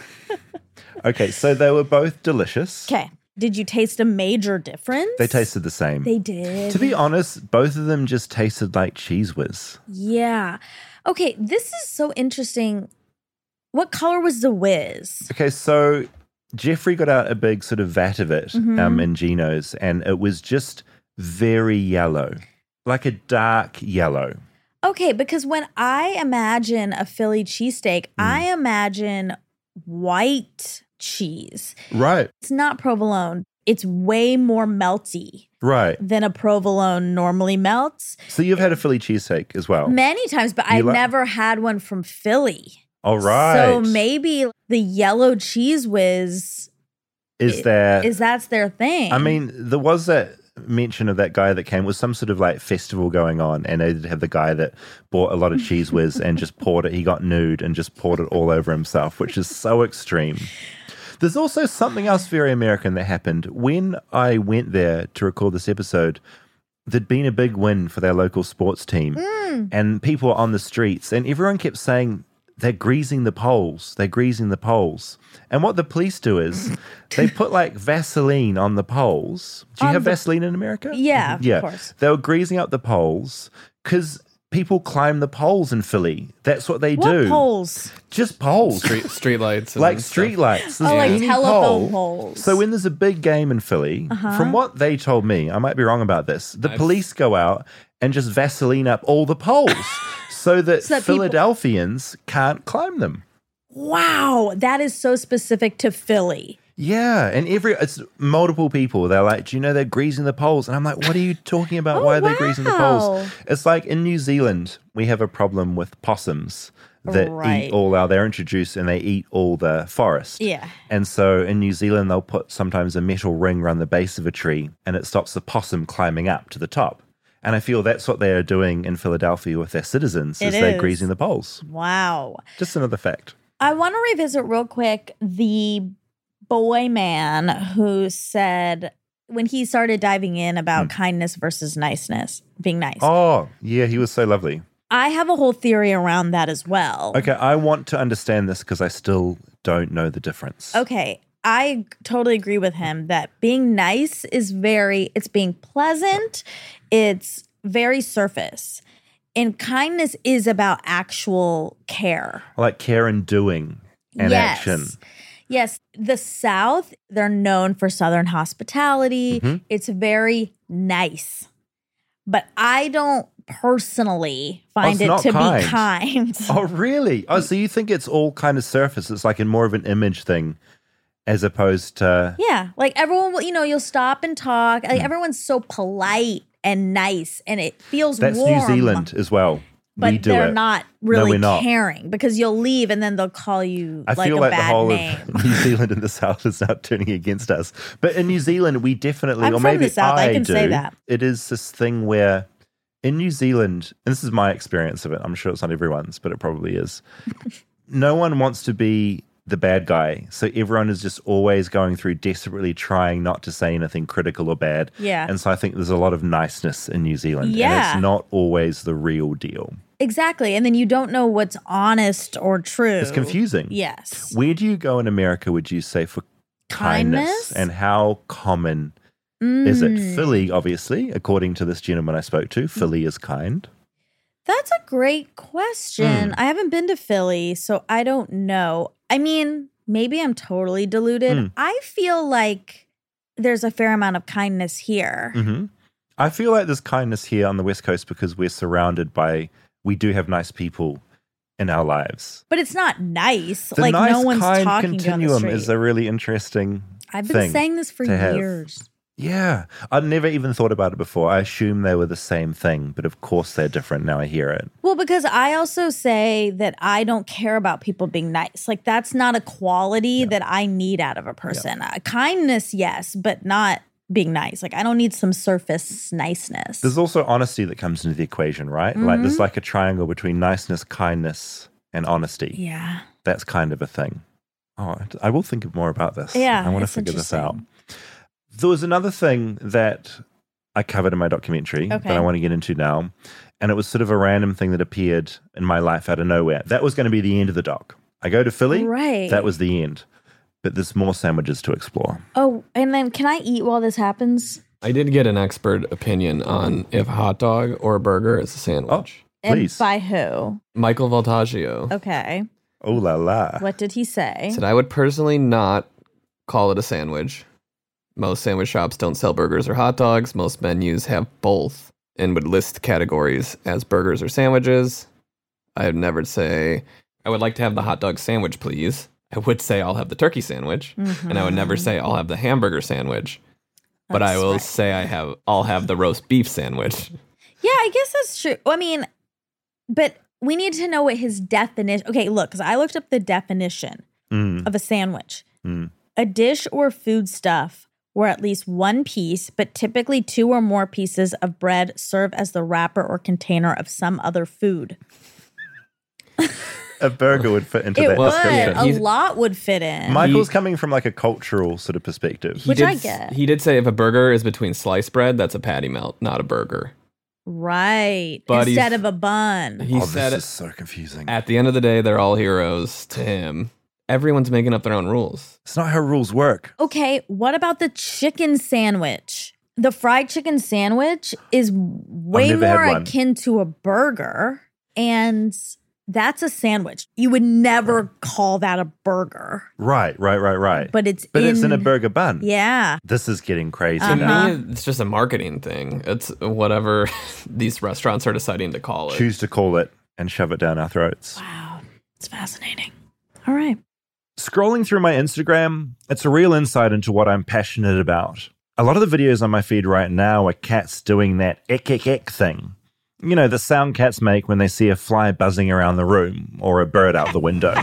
okay, so they were both delicious. okay. Did you taste a major difference? They tasted the same. They did. To be honest, both of them just tasted like Cheez Whiz. Yeah. Okay, this is so interesting. What color was the whiz? Okay, so Jeffrey got out a big sort of vat of it um, Mhm. in Geno's, and it was just very yellow, like a dark yellow. Okay, because when I imagine a Philly cheesesteak, Hmm. I imagine white cheese. Right, It's not provolone. It's way more melty right. than a provolone normally melts. So you've had a Philly cheesesteak as well. Many times, but I've like- never had one from Philly. All right. So maybe the yellow Cheez Whiz is i- there? is that's their thing. I mean, there was that mention of that guy that came was some sort of like festival going on, and they did have the guy that bought a lot of Cheez Whiz and just poured it. He got nude and just poured it all over himself, which is so extreme. There's also something else very American that happened when I went there to record this episode. There'd been a big win for their local sports team, Mm. and people were on the streets, and everyone kept saying they're greasing the poles. They're greasing the poles. And what the police do is they put like Vaseline on the poles. Do you On have the- Vaseline in America? Yeah, of yeah. course. They were greasing up the poles because people climb the poles in Philly. That's what they what do. poles? Just poles. Street street lights, and like stuff. street lights. Oh, like telephone pole. poles. So when there's a big game in Philly, Uh-huh. from what they told me, I might be wrong about this. The I've- police go out and just Vaseline up all the poles so that, So that people- Philadelphians can't climb them. Wow, that is so specific to Philly. Yeah, and every it's multiple people. They're like, "Do you know they're greasing the poles?" And I'm like, "What are you talking about? Oh, Why are they greasing the poles?" It's like in New Zealand, we have a problem with possums that Right. eat all our. They're introduced and they eat all the forest. Yeah. And so in New Zealand, they'll put sometimes a metal ring around the base of a tree, and it stops the possum climbing up to the top. And I feel that's what they are doing in Philadelphia with their citizens, It is they're greasing the poles. Wow. Just another fact. I want to revisit real quick the boy man who said when he started diving in about hmm. kindness versus niceness, being nice. Oh, yeah, he was so lovely. I have a whole theory around that as well. Okay, I want to understand this because I still don't know the difference. Okay. I totally agree with him that being nice is very, it's being pleasant, it's very surface. And kindness is about actual care. Like care and doing and Yes. action. Yes, the South, they're known for Southern hospitality. Mhm. It's very nice. But I don't personally find it's it to kind. be kind. Oh, really? Oh, so you think it's all kind of surface? It's like in more of an image thing as opposed to. Yeah, like everyone, will- you know, you'll stop and talk. Hmm. Like everyone's so polite and nice, and it feels That's warm. New Zealand as well. But they're it. not really not. caring because you'll leave and then they'll call you I like feel a like the whole name. of New Zealand and the South is now turning against us. But in New Zealand, we definitely, I'm or maybe the South, I can do, say that. It is this thing where in New Zealand, and this is my experience of it, I'm sure it's not everyone's, but it probably is. no one wants to be the bad guy. So everyone is just always going through desperately trying not to say anything critical or bad. Yeah. And so I think there's a lot of niceness in New Zealand. And Yeah. it's not always the real deal. Exactly. And then you don't know what's honest or true. It's confusing. Yes. Where do you go in America, would you say, for kindness? Kindness? And how common is it? Mm. Philly, obviously, according to this gentleman I spoke to, Philly is kind. That's a great question. Hmm. I haven't been to Philly, so I don't know. I mean, maybe I'm totally deluded. Hmm. I feel like there's a fair amount of kindness here. hmm I feel like there's kindness here on the West Coast because we're surrounded by, we do have nice people in our lives. But it's not nice. The like nice, no one's kind talking continuum is a really interesting I've been saying this for years. have. Yeah. I'd never even thought about it before. I assume they were the same thing, but of course they're different. Now I hear it. Well, because I also say that I don't care about people being nice. Like that's not a quality that I need out of a person. Uh, kindness, yes, but not being nice. Like I don't need some surface niceness. There's also honesty that comes into the equation, right? Like there's Mhm. like a triangle between niceness, kindness, and honesty. Yeah. That's kind of a thing. Oh, I will think more about this. Yeah, I want to figure this out. Interesting. There was another thing that I covered in my documentary that I want to get into now. And it was sort of a random thing that appeared in my life out of nowhere. That was going to be the end of the doc. I go to Philly. Right. That was the end. But there's more sandwiches to explore. Oh, and then can I eat while this happens? I did get an expert opinion on if a hot dog or a burger is a sandwich. Oh, And by who? Michael Voltaggio Okay. Oh la la. What did he say? said I would personally not call it a sandwich. Most sandwich shops don't sell burgers or hot dogs. Most menus have both and would list categories as burgers or sandwiches. I would never say, I would like to have the hot dog sandwich, please. I would say I'll have the turkey sandwich. And I would never Mhm. say I'll have the hamburger sandwich. But I will right. say I have I'll have the roast beef sandwich. Yeah, I guess that's true. I mean, but we need to know what his definition. Okay, look, because I looked up the definition Mm. of a sandwich: Mm. a dish or food stuff where at least one piece, but typically two or more pieces of bread serve as the wrapper or container of some other food. A burger would fit into it that would. description. A lot would fit in. Michael's coming from like a cultural sort of perspective. Which did, I s- get. He did say if a burger is between sliced bread, that's a patty melt, not a burger. right. But Instead of a bun. He oh, said this it- is so confusing. At the end of the day, they're all heroes to him. Everyone's making up their own rules. It's not how rules work. Okay, what about the chicken sandwich? The fried chicken sandwich is way more akin to a burger, and that's a sandwich. You would never call that a burger, Right, right, right, right. but it's but it's in a burger bun. Yeah. This is getting crazy uh-huh. To now. me, it's just a marketing thing. It's whatever these restaurants are deciding to call it. Choose to call it and shove it down our throats. Wow, it's fascinating. All right. Scrolling through my Instagram, it's a real insight into what I'm passionate about. A lot of the videos on my feed right now are cats doing that ek ek ek thing. You know, the sound cats make when they see a fly buzzing around the room or a bird out the window.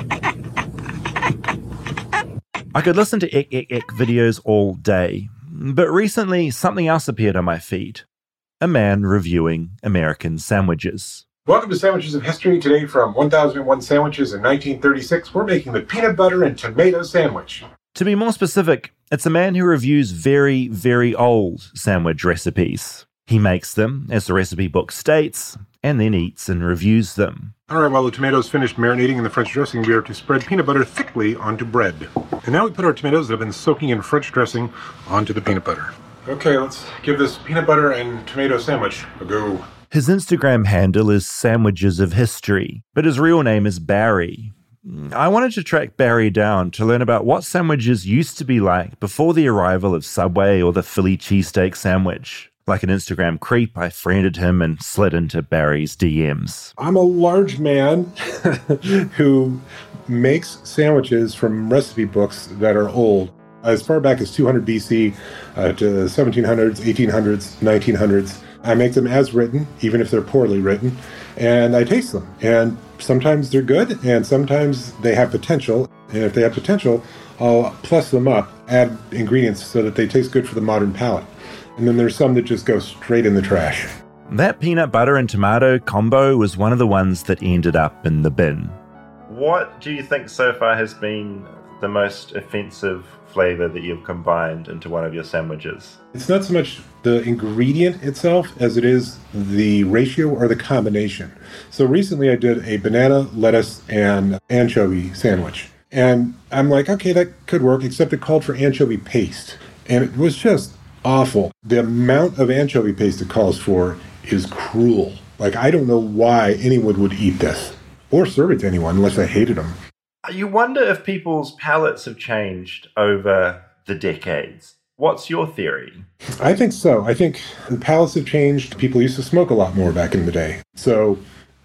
I could listen to ek ek ek videos all day, but recently something else appeared on my feed. A man reviewing American sandwiches. Welcome to Sandwiches of History. Today, from 1001 Sandwiches in 1936, we're making the peanut butter and tomato sandwich. To be more specific, it's a man who reviews very, very old sandwich recipes. He makes them, as the recipe book states, and then eats and reviews them. All right, while the tomatoes finished marinating in the French dressing, we are to spread peanut butter thickly onto bread. And now we put our tomatoes that have been soaking in French dressing onto the peanut butter. Okay, let's give this peanut butter and tomato sandwich a go. His Instagram handle is Sandwiches of History, but his real name is Barry. I wanted to track Barry down to learn about what sandwiches used to be like before the arrival of Subway or the Philly cheesesteak sandwich. Like an Instagram creep, I friended him and slid into Barry's DMs. I'm a large man who makes sandwiches from recipe books that are old. As far back as 200 BC uh, to the 1700s, 1800s, 1900s. I make them as written, even if they're poorly written, and I taste them. And sometimes they're good, and sometimes they have potential. And if they have potential, I'll plus them up, add ingredients so that they taste good for the modern palate. And then there's some that just go straight in the trash. That peanut butter and tomato combo was one of the ones that ended up in the bin. What do you think so far has been the most offensive flavor that you've combined into one of your sandwiches? It's not so much the ingredient itself as it is the ratio or the combination. So recently I did a banana, lettuce, and anchovy sandwich. And I'm like, okay, that could work, except it called for anchovy paste. And it was just awful. The amount of anchovy paste it calls for is cruel. Like, I don't know why anyone would eat this or serve it to anyone unless they hated them. You wonder if people's palates have changed over the decades. What's your theory? I think so. I think the palates have changed. People used to smoke a lot more back in the day. So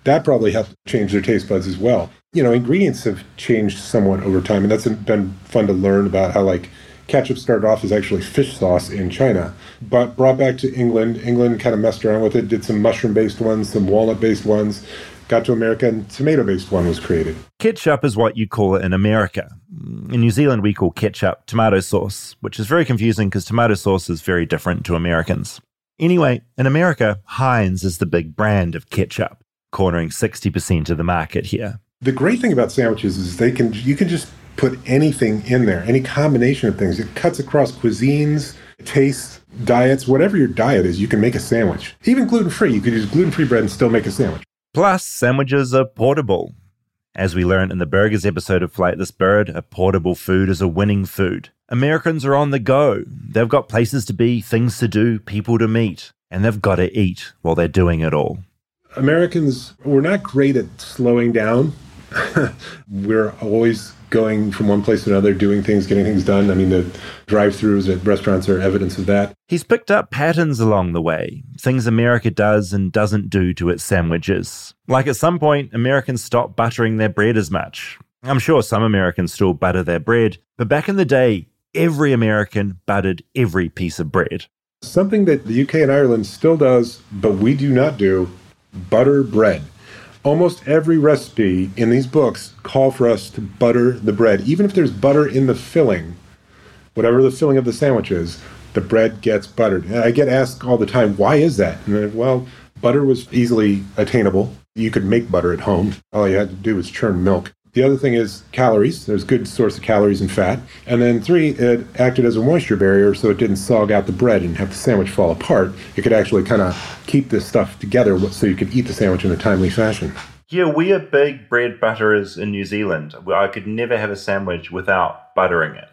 that probably helped change their taste buds as well. You know, ingredients have changed somewhat over time, and that's been fun to learn about how, like, ketchup started off as actually fish sauce in China, but brought back to England. England kind of messed around with it, did some mushroom based ones, some walnut based ones, got to America, and tomato based one was created. Ketchup is what you call it in America. In New Zealand, we call ketchup tomato sauce, which is very confusing because tomato sauce is very different to Americans. Anyway, in America, Heinz is the big brand of ketchup, cornering 60% of the market here. The great thing about sandwiches is they can you can just put anything in there, any combination of things. It cuts across cuisines, tastes, diets, whatever your diet is, you can make a sandwich. Even gluten free, you could use gluten free bread and still make a sandwich. Plus, sandwiches are portable. As we learned in the burgers episode of Flightless Bird, a portable food is a winning food. Americans are on the go. They've got places to be, things to do, people to meet, and they've got to eat while they're doing it all. Americans, we're not great at slowing down. we're always going from one place to another, doing things, getting things done. I mean, the drive throughs at restaurants are evidence of that. He's picked up patterns along the way, things America does and doesn't do to its sandwiches. Like at some point, Americans stopped buttering their bread as much. I'm sure some Americans still butter their bread, but back in the day, every American buttered every piece of bread. Something that the UK and Ireland still does, but we do not do butter bread. Almost every recipe in these books call for us to butter the bread. Even if there's butter in the filling, whatever the filling of the sandwich is, the bread gets buttered. And I get asked all the time, why is that? And well, butter was easily attainable. You could make butter at home. All you had to do was churn milk. The other thing is calories. There's good source of calories and fat. And then three, it acted as a moisture barrier so it didn't sog out the bread and have the sandwich fall apart. It could actually kind of keep this stuff together so you could eat the sandwich in a timely fashion. Yeah, we are big bread butterers in New Zealand. I could never have a sandwich without buttering it.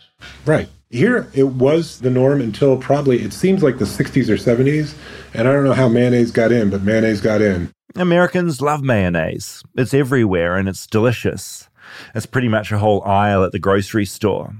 Right. Here, it was the norm until probably, it seems like the 60s or 70s. And I don't know how mayonnaise got in, but mayonnaise got in. Americans love mayonnaise. It's everywhere and it's delicious. It's pretty much a whole aisle at the grocery store.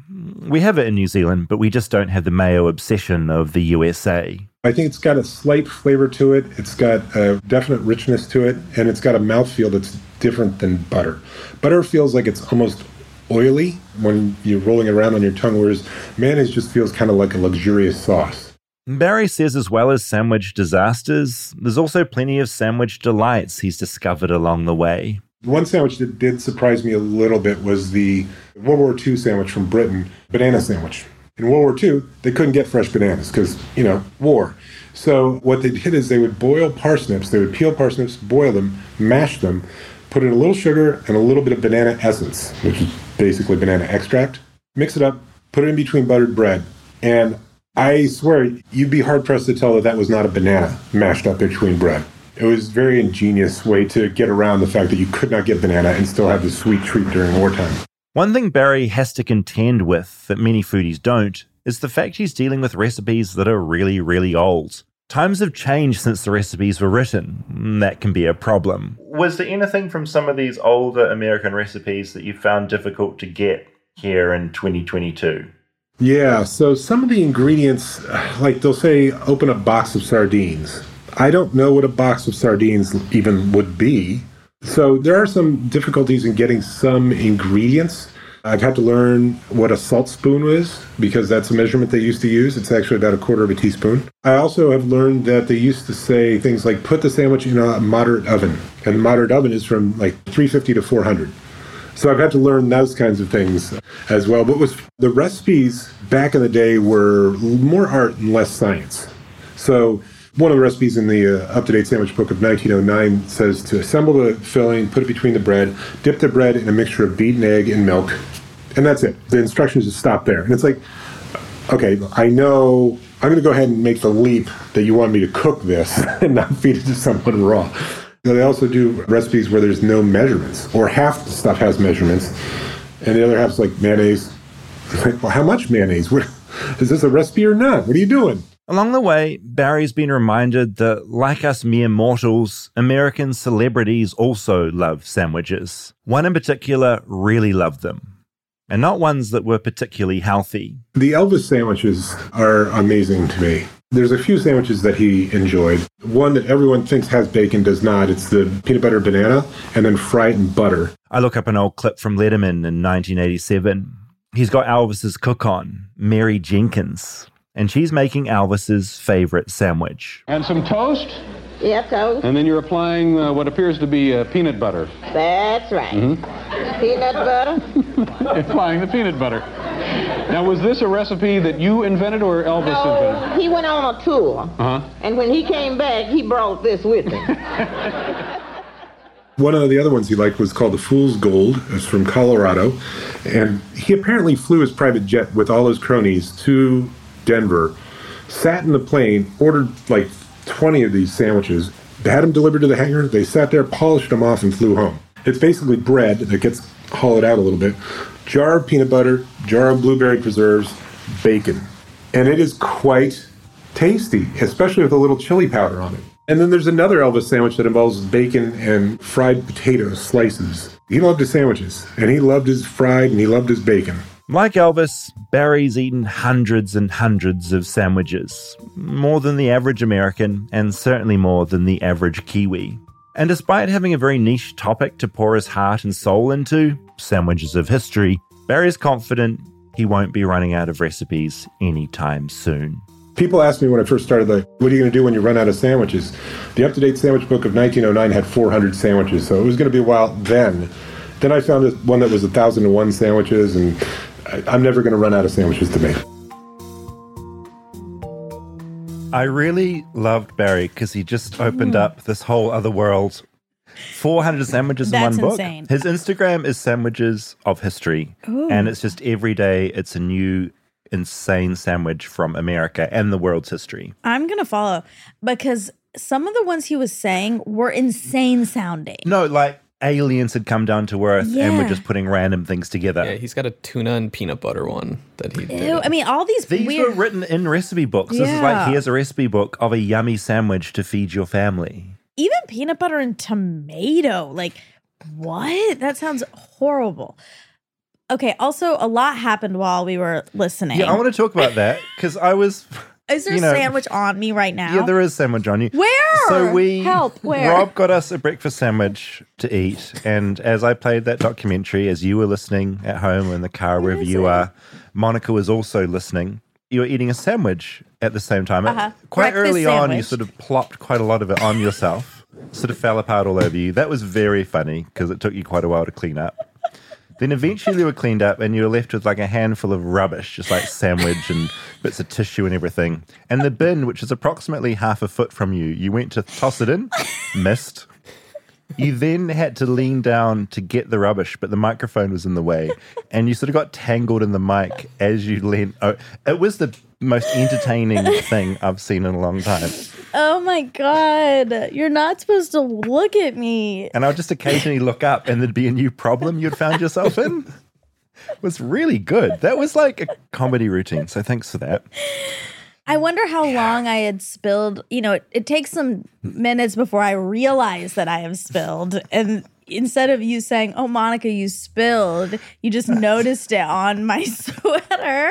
We have it in New Zealand, but we just don't have the mayo obsession of the USA. I think it's got a slight flavor to it. It's got a definite richness to it, and it's got a mouthfeel that's different than butter. Butter feels like it's almost oily when you're rolling it around on your tongue, whereas mayonnaise just feels kind of like a luxurious sauce. Barry says, as well as sandwich disasters, there's also plenty of sandwich delights he's discovered along the way. One sandwich that did surprise me a little bit was the World War II sandwich from Britain, banana sandwich. In World War II, they couldn't get fresh bananas because, you know, war. So what they did is they would boil parsnips, they would peel parsnips, boil them, mash them, put in a little sugar and a little bit of banana essence, which is basically banana extract, mix it up, put it in between buttered bread, and I swear you'd be hard pressed to tell that that was not a banana mashed up between bread. It was a very ingenious way to get around the fact that you could not get banana and still have the sweet treat during wartime. One thing Barry has to contend with that many foodies don't is the fact he's dealing with recipes that are really, really old. Times have changed since the recipes were written. That can be a problem. Was there anything from some of these older American recipes that you found difficult to get here in 2022? Yeah, so some of the ingredients, like they'll say, open a box of sardines. I don't know what a box of sardines even would be. So there are some difficulties in getting some ingredients. I've had to learn what a salt spoon is because that's a measurement they used to use. It's actually about a quarter of a teaspoon. I also have learned that they used to say things like put the sandwich in a moderate oven. And the moderate oven is from like 350 to 400. So I've had to learn those kinds of things as well. But was the recipes back in the day were more art and less science. So one of the recipes in the uh, up-to-date sandwich book of 1909 says to assemble the filling, put it between the bread, dip the bread in a mixture of beaten egg and milk, and that's it. The instructions just stop there. And it's like, okay, I know I'm going to go ahead and make the leap that you want me to cook this and not feed it to someone raw. They also do recipes where there's no measurements, or half the stuff has measurements, and the other half's like mayonnaise. Like, well, how much mayonnaise? Is this a recipe or not? What are you doing? Along the way, Barry's been reminded that, like us mere mortals, American celebrities also love sandwiches. One in particular really loved them, and not ones that were particularly healthy. The Elvis sandwiches are amazing to me. There's a few sandwiches that he enjoyed. One that everyone thinks has bacon does not. It's the peanut butter banana and then fry it in butter. I look up an old clip from Letterman in 1987. He's got Elvis's cook on, Mary Jenkins, and she's making Elvis's favorite sandwich. And some toast, Yeah, toast. and then you're applying uh, what appears to be uh, peanut butter. That's right. Mhm. Peanut butter. applying the peanut butter. Now, was this a recipe that you invented or Elvis invented? He went on a tour, Uh huh. and when he came back, he brought this with him. One of the other ones he liked was called the Fool's Gold. It's from Colorado. And he apparently flew his private jet with all his cronies to Denver, sat in the plane, ordered like 20 of these sandwiches, had them delivered to the hangar. They sat there, polished them off, and flew home. It's basically bread that gets hollowed out a little bit, jar of peanut butter, jar of blueberry preserves, bacon. And it is quite tasty, especially with a little chili powder on it. And then there's another Elvis sandwich that involves bacon and fried potato slices. He loved his sandwiches, and he loved his fried, and he loved his bacon. Like Elvis, Barry's eaten hundreds and hundreds of sandwiches, more than the average American, and certainly more than the average Kiwi. And despite having a very niche topic to pour his heart and soul into, sandwiches of history, Barry's confident he won't be running out of recipes anytime soon. People asked me when I first started, like, what are you going to do when you run out of sandwiches? The up to date sandwich book of 1909 had 400 sandwiches, so it was going to be a while then. Then I found one that was 1,001 sandwiches, and I- I'm never going to run out of sandwiches to make. I really loved Barry because he just opened mm. up this whole other world. 400 sandwiches That's in one insane. book. His Instagram is sandwiches of history. Ooh. And it's just every day it's a new insane sandwich from America and the world's history. I'm gonna follow because some of the ones he was saying were insane sounding. No, like aliens had come down to Earth and were Yeah. just putting random things together. Yeah, he's got a tuna and peanut butter one that he did. Ew, I mean, all these, These weird. were written in recipe books. This is like here's a recipe book of a yummy sandwich to feed your family. even peanut butter and tomato. Like, what? That sounds horrible. Okay. Also, a lot happened while we were listening. Yeah, I want to talk about that because I was. Is there you know- a sandwich on me right now? Yeah, there is sandwich on you. Where? So we help. Where? Rob got us a breakfast sandwich to eat, and as I played that documentary, as you were listening at home or in the car, wherever you are, Monica was also listening. You were eating a sandwich at the same time. Uh-huh. Quite Breakfast early on, you sort of plopped quite a lot of it on yourself, sort of fell apart all over you. That was very funny because it took you quite a while to clean up. Then eventually they were cleaned up and you were left with like a handful of rubbish, just like sandwich and bits of tissue and everything. And the bin, which is approximately half a foot from you, you went to toss it in, missed. You then had to lean down to get the rubbish, but the microphone was in the way. And you sort of got tangled in the mic as you leaned. Oh, it was the most entertaining thing I've seen in a long time. oh my God. You're not supposed to look at me. And I would just occasionally look up and there'd be a new problem you'd found yourself in. It was really good. That was like a comedy routine. So thanks for that. I wonder how long I had spilled. You know, it, it takes some minutes before I realize that I have spilled. And instead of you saying, Oh, Monica, you spilled, you just noticed it on my sweater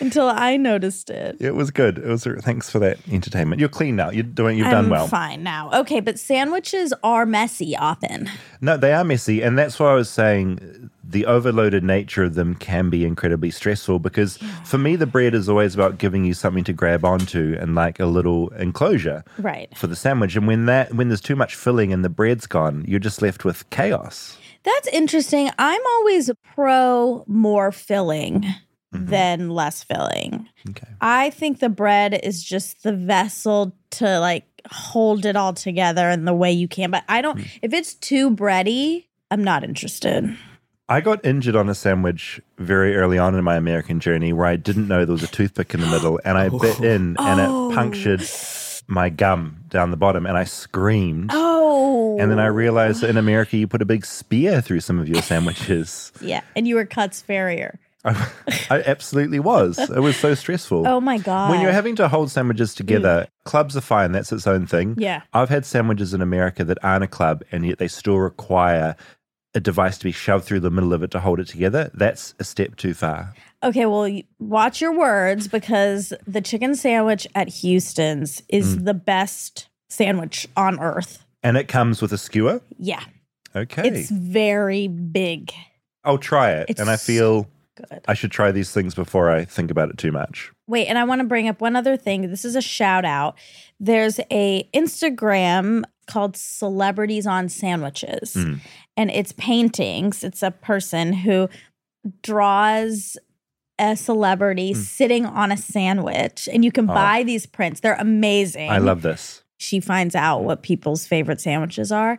until I noticed it. It was good. It was. Thanks for that entertainment. You're clean now. You're doing. You've done I'm well. fine now. Okay, but sandwiches are messy often. No, they are messy, and that's why I was saying the overloaded nature of them can be incredibly stressful. Because for me, the bread is always about giving you something to grab onto and like a little enclosure Right. for the sandwich. And when that when there's too much filling and the bread's gone, you're just left with chaos. That's interesting. I'm always pro more filling Mm-hmm. than less filling. Okay. I think the bread is just the vessel to like hold it all together in the way you can. But I don't, if it's too bready, I'm not interested. I got injured on a sandwich very early on in my American journey where I didn't know there was a toothpick in the middle and I bit oh. in and Oh. it punctured my gum down the bottom and I screamed. Oh. And then I realized that in America you put a big spear through some of your sandwiches. Yeah. And you were Cuts Farrier. I, I absolutely was. It was so stressful. Oh my God. When you're having to hold sandwiches together, mm. clubs are fine. That's its own thing. Yeah. I've had sandwiches in America that aren't a club, and yet they still require a device to be shoved through the middle of it to hold it together. That's a step too far. Okay, well, watch your words because the chicken sandwich at Houston's is Mm. the best sandwich on earth. And it comes with a skewer. Yeah. Okay. It's very big. I'll try it. It's and I feel good. I should try these things before I think about it too much. Wait, and I want to bring up one other thing. This is a shout out. There's a Instagram called Celebrities on Sandwiches. Mm. And it's paintings. It's a person who draws a celebrity Mm. sitting on a sandwich and you can Oh. buy these prints. They're amazing. I love this. she finds out what people's favorite sandwiches are.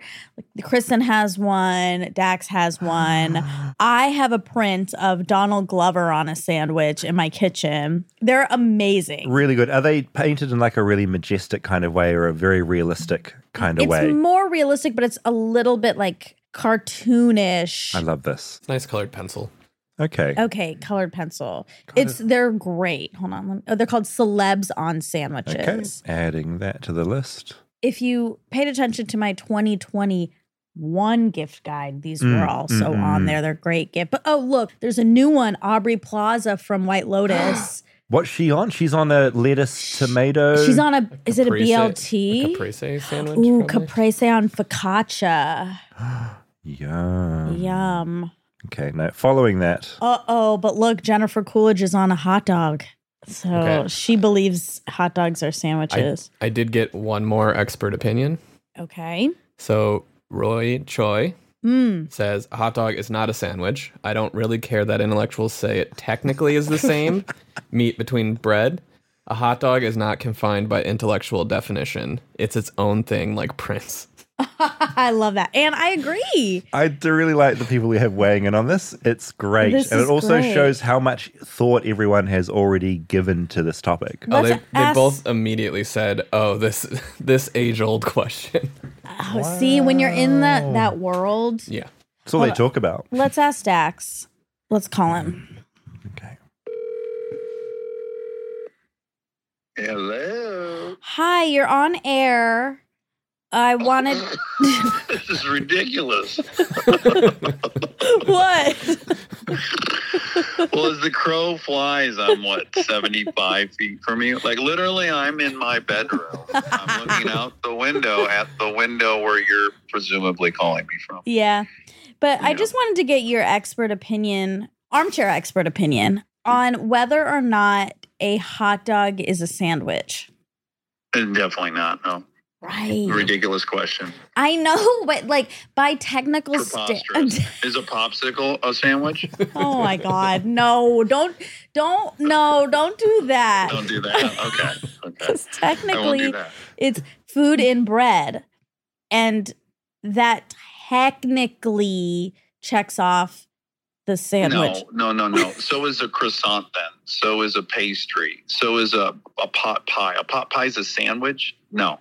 Like Kristen has one, Dax has one. I have a print of Donald Glover on a sandwich in my kitchen. They're amazing. Really good. Are they painted in like a really majestic kind of way or a very realistic kind of It's way? It's more realistic, but it's a little bit like cartoonish. I love this. Nice colored pencil. Okay. Okay, colored pencil. It's they're great. Hold on. Let me, oh, they're called celebs on sandwiches. Okay. Adding that to the list. if you paid attention to my 2021 gift guide, these Mm, were also mm, on there. They're great gift. But oh, look, there's a new one, Aubrey Plaza from White Lotus. What's she on? She's on a lettuce tomato. She's on a, is it a Caprese- BLT? Caprese sandwich. Ooh, probably. caprese on focaccia. Yum. Yum. Okay, now following that. Uh oh, but look, Jennifer Coolidge is on a hot dog. So Okay. she believes hot dogs are sandwiches. I did get one more expert opinion. okay. So Roy Choi Hmm. says a hot dog is not a sandwich. I don't really care that intellectuals say it technically is the same meat between bread. A hot dog is not confined by intellectual definition. It's its own thing, like Prince. I love that. And I agree. I do really like the people we have weighing in on this. It's great. This and it also great. shows how much thought everyone has already given to this topic. Oh, they, Let's they both immediately said, "Oh, this this age old question." Oh, see, when you're in that that world, yeah, That's all they on. talk about. let's ask Dax. Let's call him. Okay. Hello. Hi, you're on air. I wanted this is ridiculous. what? well, as the crow flies, I'm what, 75 feet from you? Like, literally, I'm in my bedroom. I'm looking out the window at the window where you're presumably calling me from. Yeah. But I just wanted to get your expert opinion, armchair expert opinion, on whether or not a hot dog is a sandwich. Uh, definitely not, no. Right. Ridiculous question. I know, but like by technical standards. Is a popsicle a sandwich? oh my God. No, don't, don't, no, don't do that. Don't do that. Okay. Okay. Because won't technically it's food in bread. And that technically checks off the sandwich. No, no, no, no. so is a croissant then. So is a pastry. So is a, a pot pie. A pot pie is a sandwich? No.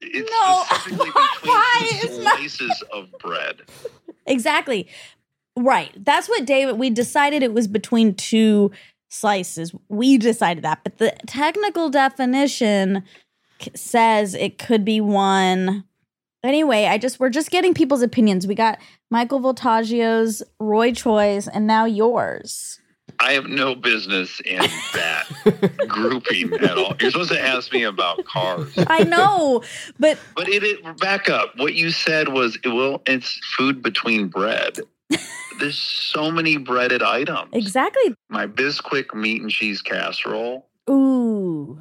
It's No, specifically pie is not- slices of bread. Exactly. Right. That's what David, we decided it was between two slices. We decided that, but the technical definition says it could be one. Anyway, I just we're just getting people's opinions. We got Michael Voltaggio's, Roy Choi's, and now yours. I have no business in that grouping at all. You're supposed to ask me about cars. I know, but But it, it back up. What you said was, well, it's food between bread. There's so many breaded items. exactly. My Bisquick meat and cheese casserole Ooh.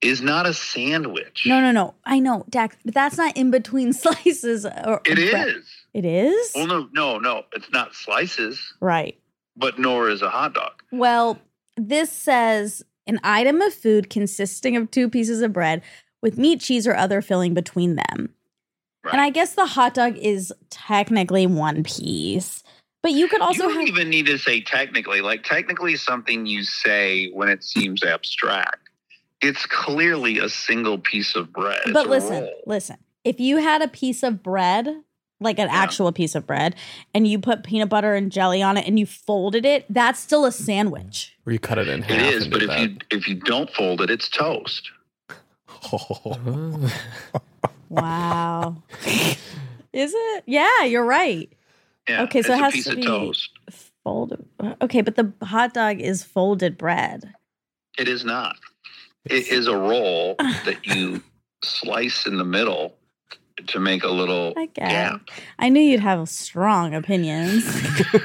is not a sandwich. No, no, no. I know, Dax, but that's not in between slices. Or It or bread. is. It is? Well, no, no, no. It's not slices, Right. But nor is a hot dog. Well, this says an item of food consisting of two pieces of bread with meat, cheese, or other filling between them. And I guess the hot dog is technically one piece, but you could also you don't have. even need to say technically. Like technically, something you say when it seems abstract. It's clearly a single piece of bread. But listen, listen. If you had a piece of bread, like an actual piece of bread, and you put peanut butter and jelly on it and you folded it, that's still a sandwich. Where you cut it in half. It is, but if that. you if you don't fold it, it's toast. oh. Wow. Is it? Yeah, you're right. Yeah, Okay, so it has a piece to of be toast. folded. Okay, but the hot dog is folded bread. It is not. It is a roll that you slice in the middle to make a little I guess. gap. I knew you'd have strong opinions.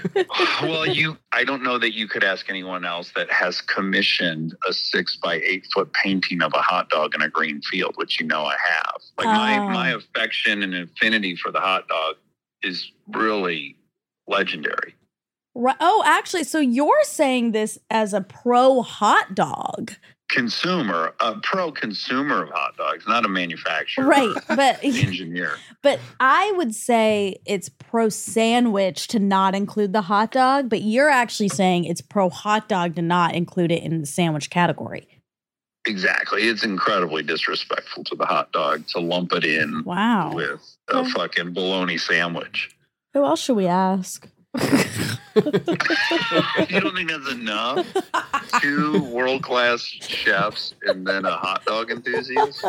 well, you I don't know that you could ask anyone else that has commissioned a six by eight foot painting of a hot dog in a green field, which you know I have. Like Oh. my ah. my affection and affinity for the hot dog is really legendary. Ri- oh, actually, so you're saying this as a pro hot dog. Consumer, a pro consumer of hot dogs, not a manufacturer. Right, but engineer. but I would say it's pro sandwich to not include the hot dog, but you're actually saying it's pro hot dog to not include it in the sandwich category. Exactly. It's incredibly disrespectful to the hot dog to lump it in Wow. with a Okay. fucking bologna sandwich. Who else should we ask? You don't think that's enough? Two world class chefs and then a hot dog enthusiast?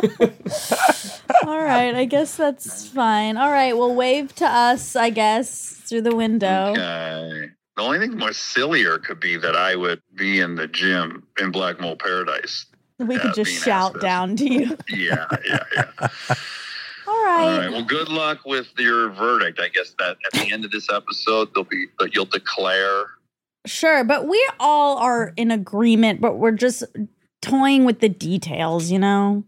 All right, I guess that's fine. All right, well, wave to us, I guess, through the window. Okay. The only thing more sillier could be that I would be in the gym in Black Mole Paradise. We could just shout down to you. Yeah, yeah, yeah. All All right. right. Well, good luck with your verdict. I guess that at the end of this episode, there'll be that you'll declare. Sure, but we all are in agreement, but we're just toying with the details, you know?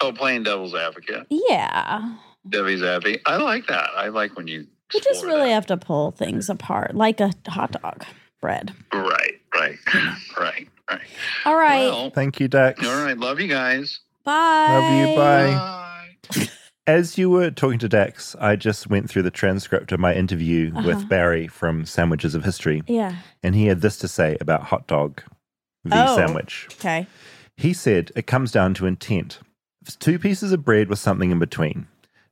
Oh, playing devil's advocate. Yeah. Debbie's happy. I like that. I like when you. We just really have to pull things apart, like a hot dog bread. Right, right, right, right. All right. Well, Thank you, Dax. all right. Love you guys. Bye. Love you. Bye. As you were talking to Dax, I just went through the transcript of my interview Uh-huh. with Barry from Sandwiches of History. Yeah. And he had this to say about hot dog v Oh. sandwich. Okay. He said it comes down to intent. It's two pieces of bread with something in between.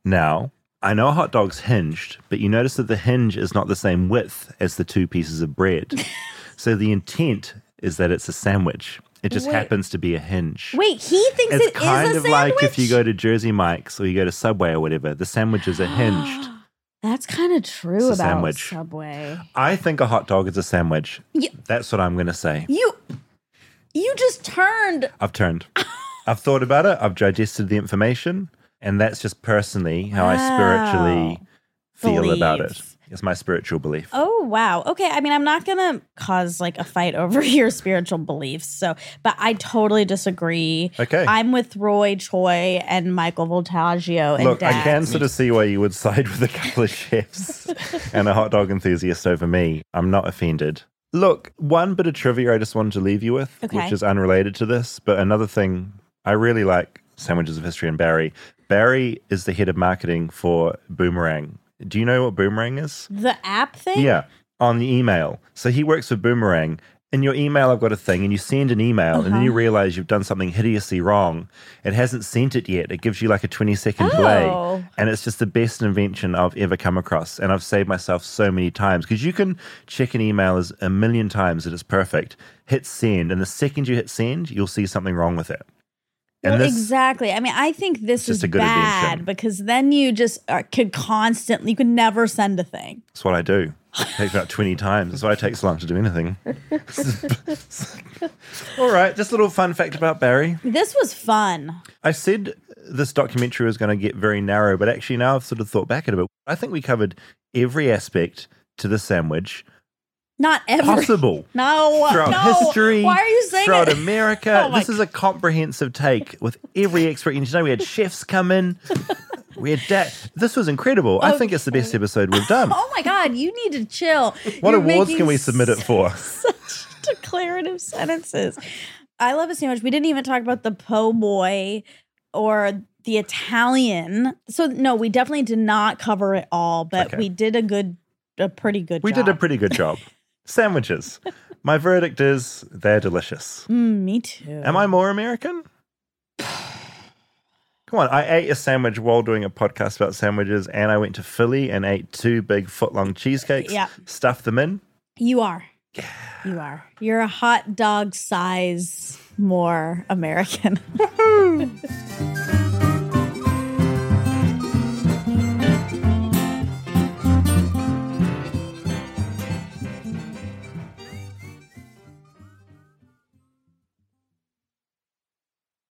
Now, I know a hot dog's hinged, but you notice that the hinge is not the same width as the two pieces of bread. so the intent is that it's a sandwich. It just Wait. happens to be a hinge. Wait, he thinks it's it is kind of like if you go to Jersey Mike's or you go to Subway or whatever, the sandwiches are hinged. That's kind of true about sandwich. Subway. I think a hot dog is a sandwich. You, That's what I'm going to say. you, you just turned. I've turned. I've thought about it. I've digested the information. And that's just personally how I spiritually feel about it. Believe. It's my spiritual belief. Oh wow. Okay. I mean, I'm not gonna cause like a fight over your spiritual beliefs. So, but I totally disagree. Okay. I'm with Roy Choi and Michael Voltaggio and Look, I can sort of see why you would side with a couple of chefs and a hot dog enthusiast over me. I'm not offended. Look, one bit of trivia I just wanted to leave you with, Okay. which is unrelated to this, but another thing I really like Sandwiches of History and Barry. Barry is the head of marketing for Boomerang. Do you know what Boomerang is? the app thing. Yeah, on the email. So he works for Boomerang, in your email, I've got a thing, and you send an email, and then you Uh-huh. realize you've done something hideously wrong. It hasn't sent it yet. It gives you like a 20 second delay. Oh. And it's just the best invention I've ever come across. And I've saved myself so many times because you can check an email as a million times that it's perfect, hit send, and the second you hit send, you'll see something wrong with it. And well, this, exactly. I mean, I think this is a good bad because then you just are, could constantly, you could never send a thing. that's what I do. It takes about 20 times. That's why it takes so long to do anything. All right, just a little fun fact about Barry. This was fun. I said this documentary was going to get very narrow, but actually now I've sort of thought back at it a bit. I think we covered every aspect to the sandwich Not ever possible No, throughout no. history, Why are you saying throughout it? America. Oh this is a comprehensive take with every expert. You know, we had chefs come in. We had da- This was incredible. I think it's the best episode we've done. Oh my God, you need to chill. What You're awards can we submit it for? Such declarative sentences. I love a sandwich. We didn't even talk about the po' boy or the Italian. So no, we definitely did not cover it all, but Okay. we did a good, a pretty good. Job. We job. did a pretty good job. Sandwiches. My verdict is they're delicious. Mm, me too. Am I more American? Come on, I ate a sandwich while doing a podcast about sandwiches, and I went to Philly and ate two big foot long cheesesteaks, Yeah. stuffed them in. You are. Yeah. You are. You're a hot dog size more American.